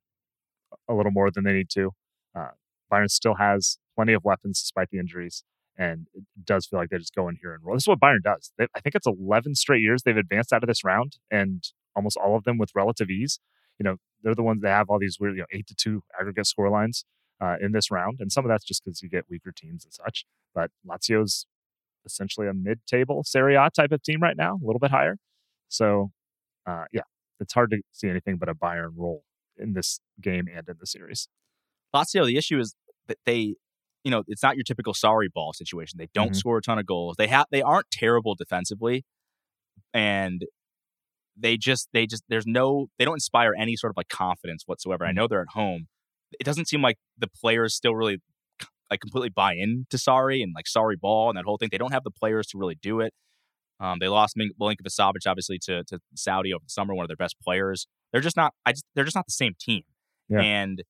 a little more than they need to. Uh, Bayern still has plenty of weapons despite the injuries, and it does feel like they just go in here and roll. This is what Bayern does. They, I think it's 11 straight years they've advanced out of this round, and almost all of them with relative ease. You know, they're the ones that have all these weird, you know, eight to two aggregate score lines uh, in this round, and some of that's just because you get weaker teams and such. But Lazio's essentially a mid-table Serie A type of team right now, a little bit higher. So, uh, yeah, it's hard to see anything but a Bayern role in this game and in the series. Lazio, the issue is that they, you know, it's not your typical Sarri ball situation. They don't Mhm. score a ton of goals. They have they aren't terrible defensively, and they just they just there's no they don't inspire any sort of like confidence whatsoever. I know they're at home. It doesn't seem like the players still really like completely buy into Sarri and like Sarri ball and that whole thing. They don't have the players to really do it. Um, they lost Mink- Milinkovic Savic obviously to to Saudi over the summer, one of their best players. They're just not. I just they're just not the same team. Yeah. And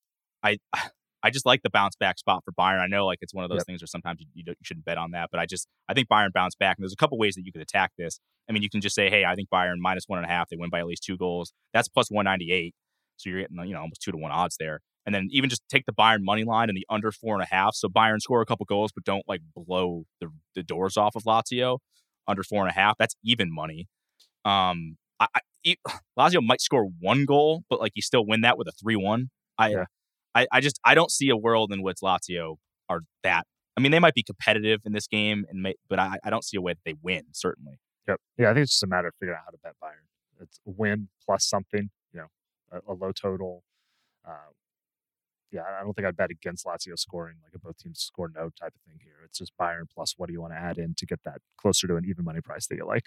I I just like the bounce back spot for Bayern. I know like it's one of those Yep. things where sometimes you, you, don't, you shouldn't bet on that, but I just I think Bayern bounce back. And there's a couple ways that you could attack this. I mean, you can just say, hey, I think Bayern minus one and a half. They win by at least two goals. That's plus one ninety eight. So you're getting you know almost two to one odds there. And then even just take the Bayern money line and the under four and a half. So Bayern score a couple goals, but don't like blow the the doors off of Lazio under four and a half. That's even money. Um, I, I Lazio might score one goal, but like you still win that with a three one. I, Yeah. I, I just I don't see a world in which Lazio are that. I mean, they might be competitive in this game, and may, but I, I don't see a way that they win. Certainly, Yep. Yeah, I think it's just a matter of figuring out how to bet Bayern. It's win plus something, you know, a, a low total. Uh, yeah, I don't think I'd bet against Lazio scoring like a both teams score no type of thing here. It's just Bayern plus what do you want to add in to get that closer to an even money price that you like?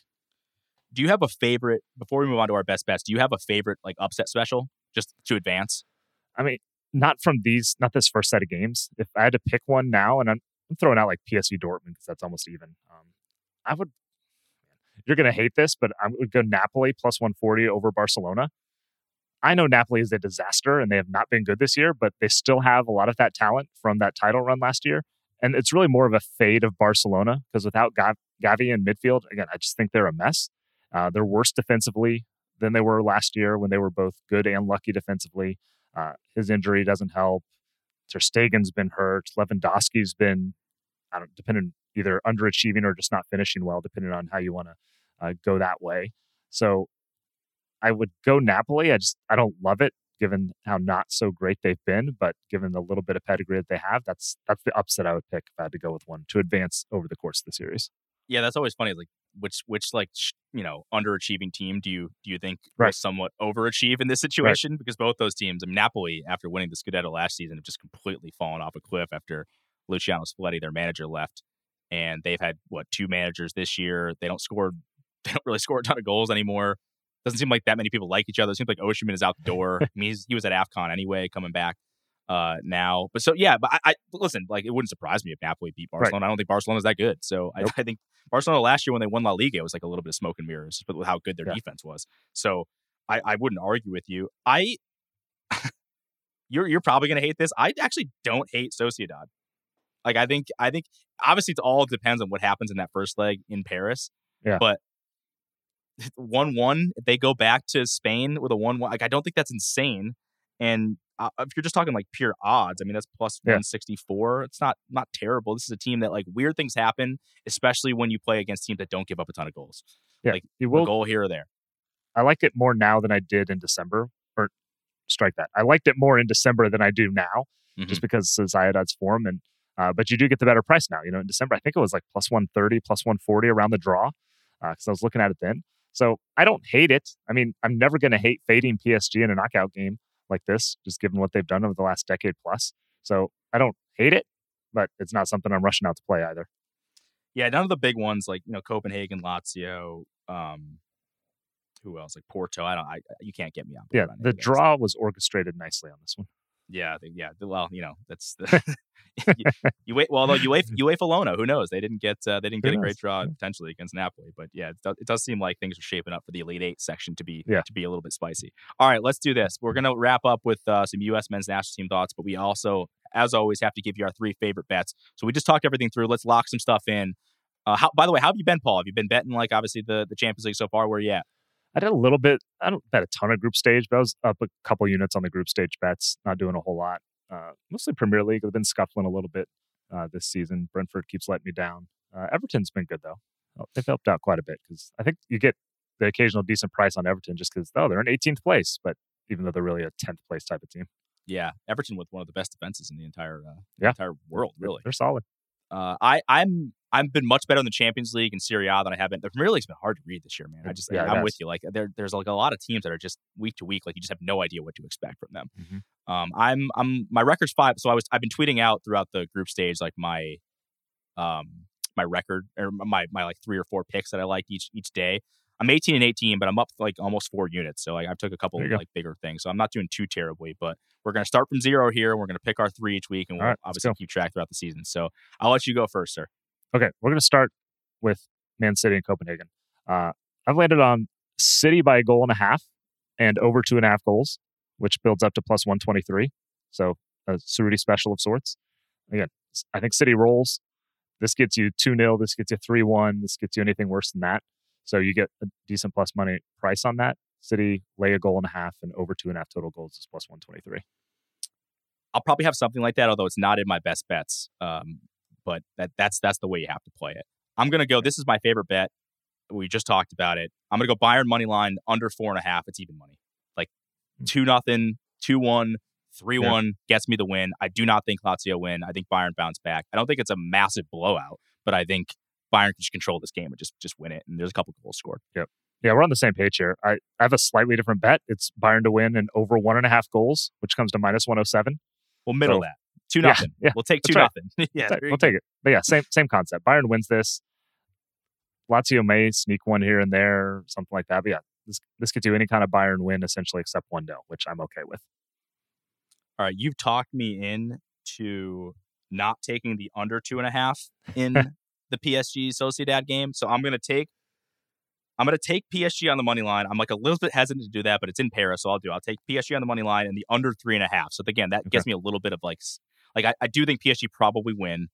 do you have a favorite? Before we move on to our best bets, do you have a favorite like upset special just to advance? I mean, not from these, not this first set of games. If I had to pick one now, and I'm, I'm throwing out like PSV Dortmund because that's almost even. Um, I would. You're gonna hate this, but I would go Napoli plus 140 over Barcelona. I know Napoli is a disaster and they have not been good this year, but they still have a lot of that talent from that title run last year. And it's really more of a fade of Barcelona because without Gav- Gavi in midfield, again, I just think they're a mess. Uh, they're worse defensively than they were last year when they were both good and lucky defensively. Uh, his injury doesn't help. Ter Stegen's been hurt. Lewandowski's been, I don't, depending either underachieving or just not finishing well, depending on how you want to uh, go that way. So I would go Napoli. I just I don't love it given how not so great they've been, but given the little bit of pedigree that they have, that's that's the upset I would pick if I had to go with one to advance over the course of the series. Yeah, that's always funny. Like which which like you know underachieving team do you do you think will somewhat overachieve in this situation? Because both those teams, I mean, Napoli after winning the Scudetto last season have just completely fallen off a cliff after Luciano Spalletti, their manager, left, and they've had what two managers this year. They don't score, they don't really score a ton of goals anymore. Doesn't seem like that many people like each other. It seems like Osimhen is out the door. I mean, he's, he was at Afcon anyway, coming back uh now. But so yeah, but I, I listen, like it wouldn't surprise me if Napoli beat Barcelona. I don't think Barcelona's that good. So I, I think Barcelona last year when they won La Liga, it was like a little bit of smoke and mirrors, but with how good their Yeah. defense was. So I, I wouldn't argue with you. I you're you're probably gonna hate this. I actually don't hate Sociedad. Like I think I think obviously it all depends on what happens in that first leg in Paris. Yeah. But one one, they go back to Spain with a one one, like I don't think that's insane. And uh, if you're just talking like pure odds, I mean that's plus Yeah. 164. It's not not terrible. This is a team that like weird things happen, especially when you play against teams that don't give up a ton of goals. Yeah, Like, you A will. goal here or there. I like it more now than I did in December. Or strike that. I liked it more in December than I do now, Mhm. just because of Sociedad's form. And uh, but you do get the better price now. You know, in December I think it was like plus one thirty, plus one forty around the draw, because I was looking at it then. So I don't hate it. I mean, I'm never going to hate fading PSG in a knockout game like this, just given what they've done over the last decade plus. So I don't hate it, but it's not something I'm rushing out to play either. Yeah, none of the big ones like you know Copenhagen, Lazio, um, who else like Porto. I don't. I you can't get me on. Yeah, the draw was orchestrated nicely on this one. Yeah, yeah. Well, you know that's the. you, you wait. Well, although UEFA, UEFA Lona, who knows? They didn't get uh, they didn't Who get a great draw potentially against Napoli, but yeah, it does, it does seem like things are shaping up for the Elite Eight section to be Yeah. to be a little bit spicy. All right, let's do this. We're gonna wrap up with uh, some U.S. men's national team thoughts, but we also, as always, have to give you our three favorite bets. So we just talked everything through. Let's lock some stuff in. Uh, how, by the way, how have you been, Paul? Have you been betting like obviously the the Champions League so far? Where you at? I did a little bit. I don't bet a ton of group stage, but I was up a couple units on the group stage bets, not doing a whole lot. Uh, mostly Premier League. I've been scuffling a little bit uh, this season. Brentford keeps letting me down. Uh, Everton's been good though. Oh, they've helped out quite a bit because I think you get the occasional decent price on Everton just because oh they're in 18th place, but even though they're really a 10th place type of team. Yeah, Everton with one of the best defenses in the entire uh, Yeah. entire world, really. They're solid. Uh, I I'm I've been much better in the Champions League and Serie A than I have been. The Premier League's been hard to read this year, man. I just Yeah, I'm with you. Like there there's like a lot of teams that are just week to week, like you just have no idea what to expect from them. Mhm. Um, I'm I'm my record's five, so I was I've been tweeting out throughout the group stage like my um my record or my my like three or four picks that I like each each day. I'm 18 and 18, but I'm up like almost four units. So like I took a couple There of go. like bigger things. So I'm not doing too terribly, but we're gonna start from zero here. and We're gonna pick our three each week, and we'll right, obviously keep track throughout the season. So I'll let you go first, sir. Okay, we're going to start with Man City and Copenhagen. Uh, I've landed on City by a goal and a half and over two and a half goals, which builds up to plus 123. So a Ceruti special of sorts. Again, I think City rolls. This gets you 2 0. This gets you 3 1. This gets you anything worse than that. So you get a decent plus money price on that. City lay a goal and a half and over two and a half total goals is plus 123. I'll probably have something like that, although it's not in my best bets. Um, but that that's that's the way you have to play it. I'm gonna go. This is my favorite bet. We just talked about it. I'm gonna go Bayern money line under four and a half. It's even money, like hmm. two nothing, two one, three one gets me the win. I do not think Lazio win. I think Bayern bounce back. I don't think it's a massive blowout, but I think Bayern can just control this game and just just win it. And there's a couple goals scored. Yeah, we're on the same page here. I, I have a slightly different bet. It's Bayern to win and over one and a half goals, which comes to minus 107. We'll middle So- that. Two nothing. yeah, we'll take two that's nothing. yeah, Ta- there you we'll take it. But yeah, same same concept. Bayern wins this. Lazio may sneak one here and there, something like that. But yeah, this this could do any kind of Bayern win essentially except one 0 which I'm okay with. all right, you've talked me in to not taking the under two and a half in the PSG Sociedad game. So I'm gonna take I'm gonna take PSG on the money line. I'm like a little bit hesitant to do that, but it's in Paris, so I'll do. I'll take PSG on the money line and the under three and a half. So again, that gives me a little bit of like like I, I do think PSG probably win.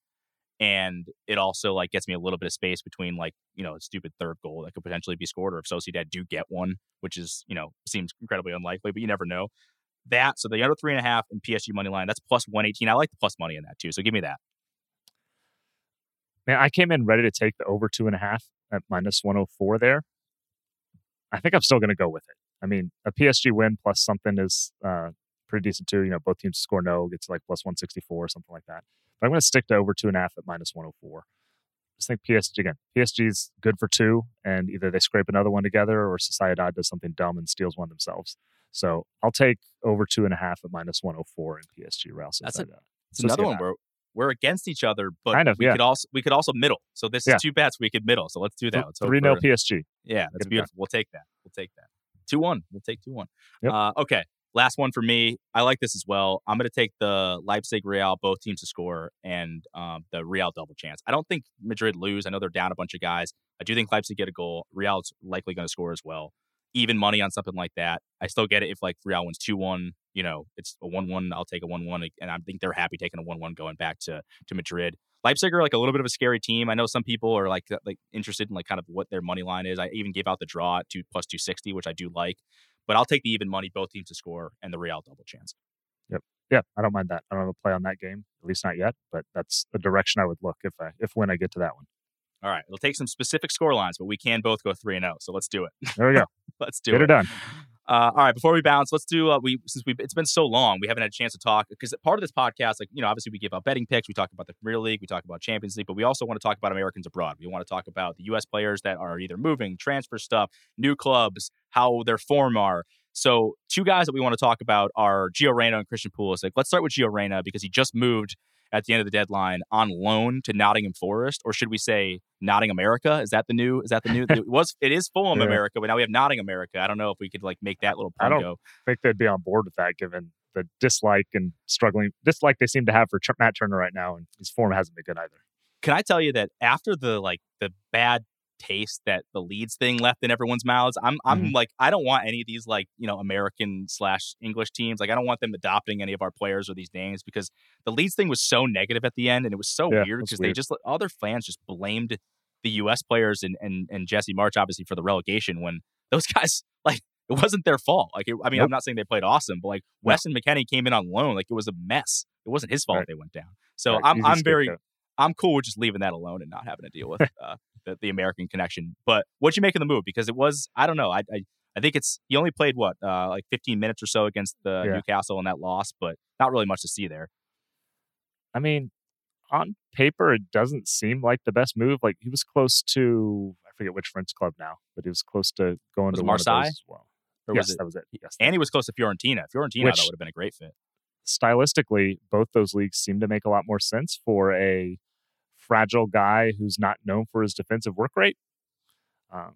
And it also like gets me a little bit of space between like, you know, a stupid third goal that could potentially be scored or if Sociedad do get one, which is, you know, seems incredibly unlikely, but you never know that. So the under three and a half and PSG money line, that's plus 118. I like the plus money in that too. So give me that. Man, I came in ready to take the over two and a half at minus 104 there. I think I'm still going to go with it. I mean, a PSG win plus something is uh, pretty decent too. You know, both teams score no gets like plus 164 or something like that. But I'm going to stick to over two and a half at minus 104. Just think PSG again. PSG's good for two, and either they scrape another one together or Sociedad does something dumb and steals one themselves. So I'll take over two and a half at minus 104 in PSG Real That's a- Sociedad. It's another one where we're against each other, but Kind of, we yeah. could also we could also middle. So this Yeah. is two bets we could middle. So let's do that. Let's Three 0 PSG. Yeah, that's beautiful. We'll take that. We'll take that. Two one. We'll take two one. Yep. Uh, okay. Last one for me. I like this as well. I'm going to take the Leipzig Real, both teams to score, and um, the Real double chance. I don't think Madrid lose. I know they're down a bunch of guys. I do think Leipzig get a goal. Real's likely going to score as well. Even money on something like that. I still get it if like Real wins two one. You know, it's a one one. I'll take a one one, and I think they're happy taking a one one going back to to Madrid. Leipzig are like a little bit of a scary team. I know some people are like like interested in like kind of what their money line is. I even gave out the draw at two plus two sixty, which I do like. But I'll take the even money, both teams to score, and the Real double chance. Yep. Yeah, I don't mind that. I don't have a play on that game, at least not yet. But that's a direction I would look if I if when I get to that one. All right, it'll take some specific score lines, but we can both go three and zero. So let's do it. There we go. let's do Get it. her done. Uh, all right, before we bounce, let's do. Uh, we since we it's been so long, we haven't had a chance to talk because part of this podcast, like you know, obviously we give out betting picks, we talk about the Premier League, we talk about Champions League, but we also want to talk about Americans abroad. We want to talk about the U.S. players that are either moving, transfer stuff, new clubs, how their form are. So two guys that we want to talk about are Gio Reyna and Christian Pulisic. Let's start with Gio Reyna because he just moved at the end of the deadline on loan to Nottingham Forest, or should we say Nottingham America? Is that the new? Is that the new? it was. It is Fulham Yeah. America, but now we have Nottingham America. I don't know if we could like make that little I pun don't- go. I think they'd be on board with that, given the dislike and struggling dislike they seem to have for Matt Turner right now, and his form hasn't been good either. Can I tell you that after the like the bad taste that the Leeds thing left in everyone's mouths, I'm I'm Mhm. like I don't want any of these like you know American slash English teams. Like I don't want them adopting any of our players or these names because the Leeds thing was so negative at the end, and it was so Yeah, weird because they just all their fans just blamed the U.S. players and and and Jesse Marsch obviously for the relegation when those guys like it wasn't their fault. Like, it, I mean, Nope. I'm not saying they played awesome, but like No. Weston McKennie came in on loan, like it was a mess. It wasn't his fault Right. they went down. So Right, I'm easy I'm very. I'm cool with just leaving that alone and not having to deal with uh, the, the American connection. But what you make of the move? Because it was I don't know. I I, I think it's he only played what uh, like 15 minutes or so against the Yeah. Newcastle in that loss, but not really much to see there. I mean, on paper, it doesn't seem like the best move. Like he was close to, I forget which French club now, but he was close to going Was to one Marseille? as well. Or yes, was it? that was it. Yes, And he was close to Fiorentina. Fiorentina Which- that would have been a great fit. stylistically, both those leagues seem to make a lot more sense for a fragile guy who's not known for his defensive work rate. Um,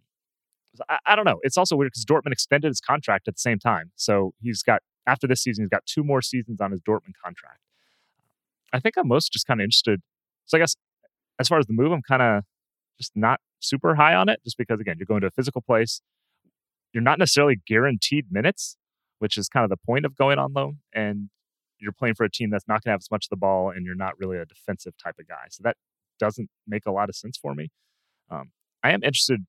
I, I don't know. It's also weird because Dortmund extended his contract at the same time, so he's got after this season, he's got two more seasons on his Dortmund contract. I think I'm most just kind of interested. So I guess as far as the move, I'm kind of just not super high on it, just because again, you're going to a physical place. You're not necessarily guaranteed minutes, which is kind of the point of going on loan, and you're playing for a team that's not going to have as much of the ball, and you're not really a defensive type of guy. So that doesn't make a lot of sense for me. Um, I am interested,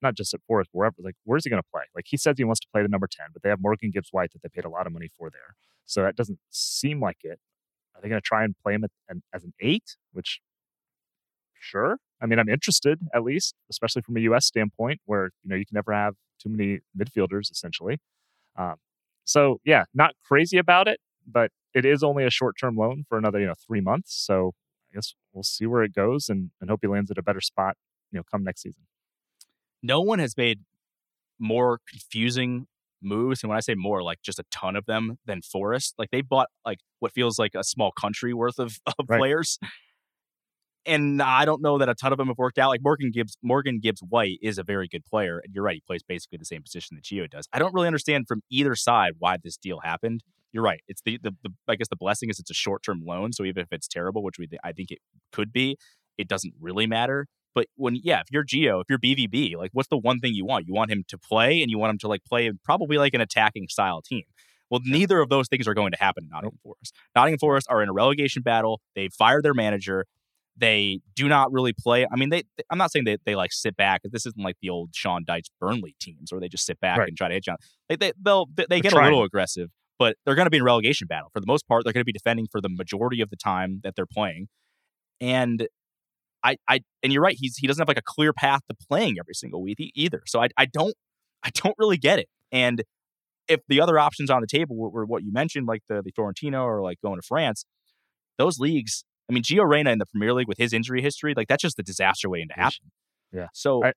not just at Forest, wherever. Like, where's he going to play? Like, he says he wants to play the number ten, but they have Morgan Gibbs White that they paid a lot of money for there, so that doesn't seem like it. Are they going to try and play him at, an, as an eight? Which, sure. I mean, I'm interested at least, especially from a U.S. standpoint, where you know you can never have too many midfielders essentially. Um, so yeah, not crazy about it, but it is only a short term loan for another, you know, three months. So I guess we'll see where it goes and, and hope he lands at a better spot, you know, come next season. no one has made more confusing moves, and when I say more, like just a ton of them than Forest. Like they bought like what feels like a small country worth of, of Right. players. And I don't know that a ton of them have worked out. Like Morgan Gibbs, Morgan Gibbs White is a very good player, and you're right. He plays basically the same position that Gio does. I don't really understand from either side why this deal happened. You're right. It's the, the, the I guess the blessing is it's a short term loan, so even if it's terrible, which we th- I think it could be, it doesn't really matter. But when yeah, if you're Gio, if you're BVB, like what's the one thing you want? You want him to play, and you want him to like play probably like an attacking style team. Well, neither of those things are going to happen in Nottingham Forest. Nottingham Forest are in a relegation battle. They've fired their manager. They do not really play. I mean, they. I'm not saying they, they like sit back. This isn't like the old Sean Dyche Burnley teams where they just sit back Right. and try to hit you. on- They they they'll, they, they get a little aggressive, but they're going to be in relegation battle for the most part. They're going to be defending for the majority of the time that they're playing, and I I and you're right. He's he doesn't have like a clear path to playing every single week either. So I I don't I don't really get it. And if the other options on the table were, were what you mentioned, like the the Fiorentino or like going to France, those leagues. I mean, Gio Reyna in the Premier League with his injury history, like that's just the disaster waiting to happen. Yeah. So I-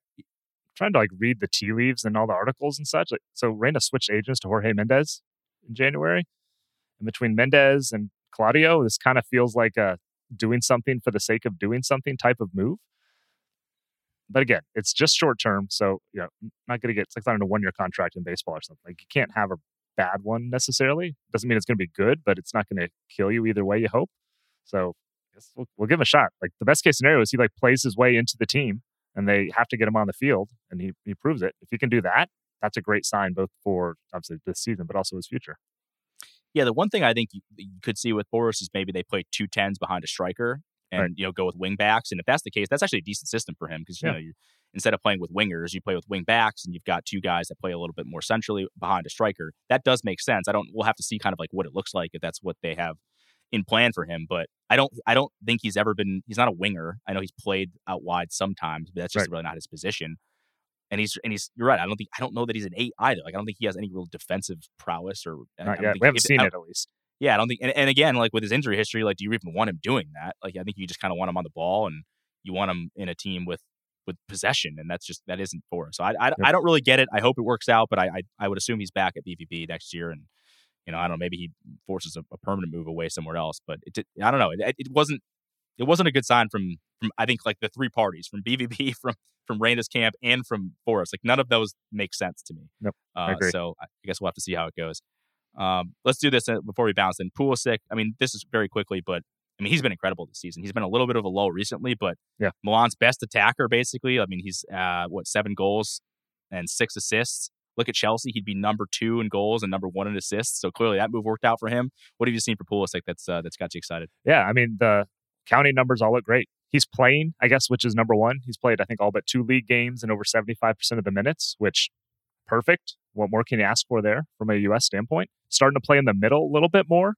trying to like read the tea leaves and all the articles and such. Like, so Reyna switched agents to Jorge Mendes in January. And between Mendes and Claudio, this kind of feels like a doing something for the sake of doing something type of move. But again, it's just short term. So, you know, not going to get, like signing a one year contract in baseball or something. Like you can't have a bad one necessarily. Doesn't mean it's going to be good, but it's not going to kill you either way, you hope. So, we'll, we'll give him a shot. Like the best case scenario is he like plays his way into the team and they have to get him on the field and he, he proves it. If he can do that, that's a great sign both for obviously this season, but also his future. Yeah, the one thing I think you, you could see with Forest is maybe they play two tens behind a striker and Right. you know go with wing backs. And if that's the case, that's actually a decent system for him because you Yeah. know you instead of playing with wingers, you play with wing backs, and you've got two guys that play a little bit more centrally behind a striker. That does make sense. I don't. We'll have to see kind of like what it looks like if that's what they have in plan for him. But I don't. I don't think he's ever been. He's not a winger. I know he's played out wide sometimes, but that's just Right. really not his position. And he's and he's. You're right. I don't think. I don't know that he's an eight either. Like I don't think he has any real defensive prowess or. I Not yet. We haven't seen it at least. yeah, I don't think, and, and again, like with his injury history, like, do you even want him doing that? Like, I think you just kind of want him on the ball, and you want him in a team with with possession, and that's just that isn't Forest. So I, I, I don't really get it. I hope it works out, but I, I I would assume he's back at BVB next year, and you know, I don't know, maybe he forces a, a permanent move away somewhere else. But it, did, I don't know. It, it wasn't it wasn't a good sign from from I think like the three parties from BVB, from from Reyna's camp, and from Forest. Like none of those make sense to me. Nope, Uh, I agree. So I guess we'll have to see how it goes. Um, let's do this uh, before we bounce in. Pulisic. I mean, this is very quickly, but I mean, he's been incredible this season. He's been a little bit of a low recently, but Yeah. Milan's best attacker, basically. I mean, he's uh, what seven goals and six assists. Look at Chelsea; he'd be number two in goals and number one in assists. So clearly, that move worked out for him. What have you seen for Pulisic that's uh, that's got you excited? Yeah, I mean the county numbers all look great. He's playing, I guess, which is number one. He's played, I think, all but two league games and over seventy five percent of the minutes, which perfect. What more can you ask for there from a U.S. standpoint? Starting to play in the middle a little bit more.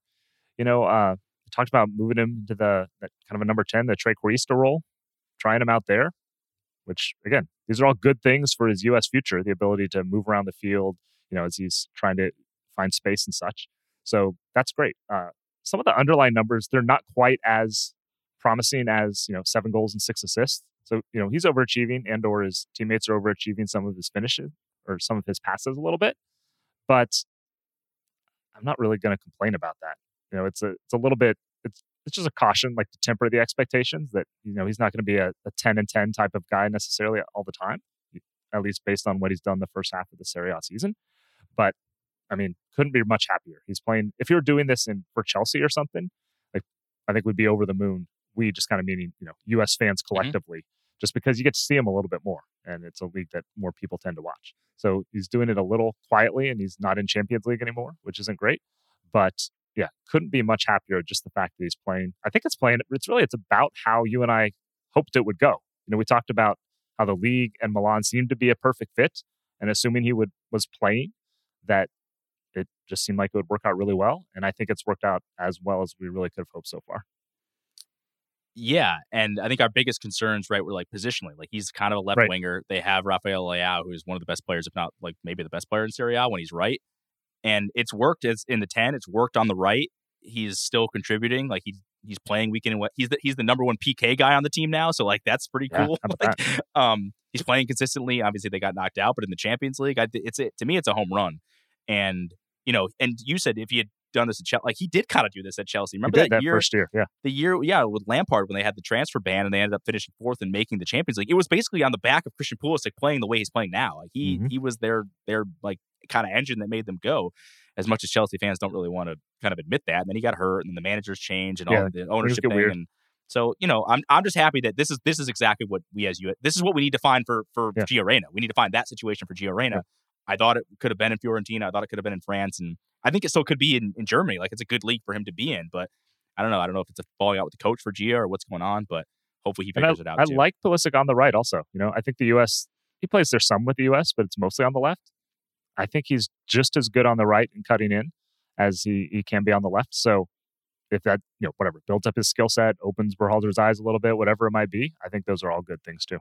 You know, uh, talked about moving him to the that kind of a number 10, the trequartista role, trying him out there, which again, these are all good things for his U.S. future, the ability to move around the field, you know, as he's trying to find space and such. So that's great. Uh, some of the underlying numbers, they're not quite as promising as, you know, seven goals and six assists. So, you know, he's overachieving and or his teammates are overachieving some of his finishes or some of his passes a little bit. But I'm not really going to complain about that. You know, it's a it's a little bit it's it's just a caution, like to temper the expectations that you know he's not going to be a, a ten and ten type of guy necessarily all the time, at least based on what he's done the first half of the Serie A season. But I mean, couldn't be much happier. He's playing. If you're doing this in for Chelsea or something, like I think we'd be over the moon. We just kind of meaning you know U.S. fans mm-hmm. collectively, mm-hmm. just because you get to see him a little bit more, and it's a league that more people tend to watch. So he's doing it a little quietly, and he's not in Champions League anymore, which isn't great. But yeah, couldn't be much happier just the fact that he's playing. I think it's playing. It's really it's about how you and I hoped it would go. You know, we talked about how the league and Milan seemed to be a perfect fit, and assuming he would was playing, that it just seemed like it would work out really well. And I think it's worked out as well as we really could have hoped so far. Yeah, and I think our biggest concerns, right, were like positionally. Like he's kind of a left right. winger. They have Rafael Leao, who's one of the best players, if not like maybe the best player in Serie A when he's right and it's worked as in the 10 it's worked on the right he's still contributing like he he's playing weekend and what he's the he's the number one PK guy on the team now so like that's pretty cool yeah, like, um he's playing consistently obviously they got knocked out but in the Champions League I, it's it, to me it's a home run and you know and you said if he had done this at Chelsea. Like he did kind of do this at Chelsea. Remember that, that, year? First year, yeah. The year, yeah, with Lampard when they had the transfer ban and they ended up finishing fourth and making the Champions League. It was basically on the back of Christian Pulisic playing the way he's playing now. Like he mm-hmm. he was their their like kind of engine that made them go. As much as Chelsea fans don't really want to kind of admit that, and then he got hurt, and then the managers changed, and yeah, all the ownership thing, weird. and so you know, I'm I'm just happy that this is this is exactly what we as you this is what we need to find for for yeah. Gio Reyna. We need to find that situation for Gio Reyna. Yeah. I thought it could have been in Fiorentina. I thought it could have been in France, and I think it still could be in, in Germany. Like it's a good league for him to be in, but I don't know. I don't know if it's a falling out with the coach for Gio or what's going on, but hopefully he figures I, it out. I too. like Pulisic on the right also. You know, I think the U.S. he plays there some with the U.S., but it's mostly on the left. I think he's just as good on the right and cutting in as he, he can be on the left. So if that, you know, whatever, builds up his skill set, opens Berhalter's eyes a little bit, whatever it might be, I think those are all good things too.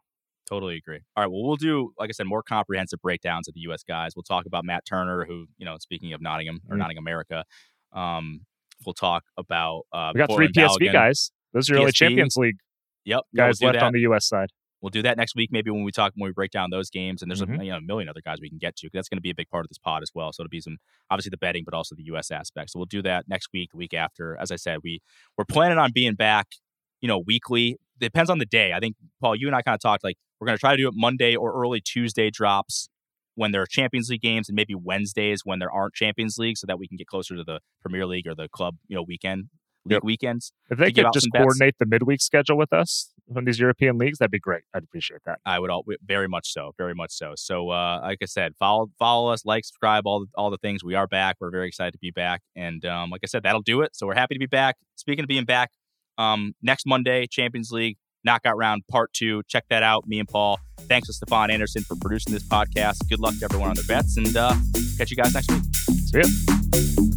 Totally agree. All right. Well, we'll do, like I said, more comprehensive breakdowns of the U.S. guys. We'll talk about Matt Turner, who, you know, speaking of Nottingham or mm-hmm. Nottingham America, um, we'll talk about. Uh, we got Portland three PSV Balogun. guys. Those are PSV. really Champions League. Yep. Guys we'll left on the U.S. side. We'll do that next week, maybe when we talk when we break down those games. And there's mm-hmm. a, you know, a million other guys we can get to. That's going to be a big part of this pod as well. So it'll be some obviously the betting, but also the U.S. aspect. So we'll do that next week, the week after. As I said, we we're planning on being back, you know, weekly. Depends on the day. I think Paul, you and I kind of talked like we're going to try to do it Monday or early Tuesday drops when there are Champions League games, and maybe Wednesdays when there aren't Champions League, so that we can get closer to the Premier League or the club, you know, weekend league yep. weekends. If they could just coordinate bets. the midweek schedule with us from these European leagues, that'd be great. I'd appreciate that. I would all very much so, very much so. So, uh, like I said, follow follow us, like, subscribe, all the, all the things. We are back. We're very excited to be back, and um, like I said, that'll do it. So we're happy to be back. Speaking of being back, um, next Monday, Champions League knockout round part two. Check that out. Me and Paul. Thanks to Stefan Anderson for producing this podcast. Good luck to everyone on their bets, and uh, catch you guys next week. See ya.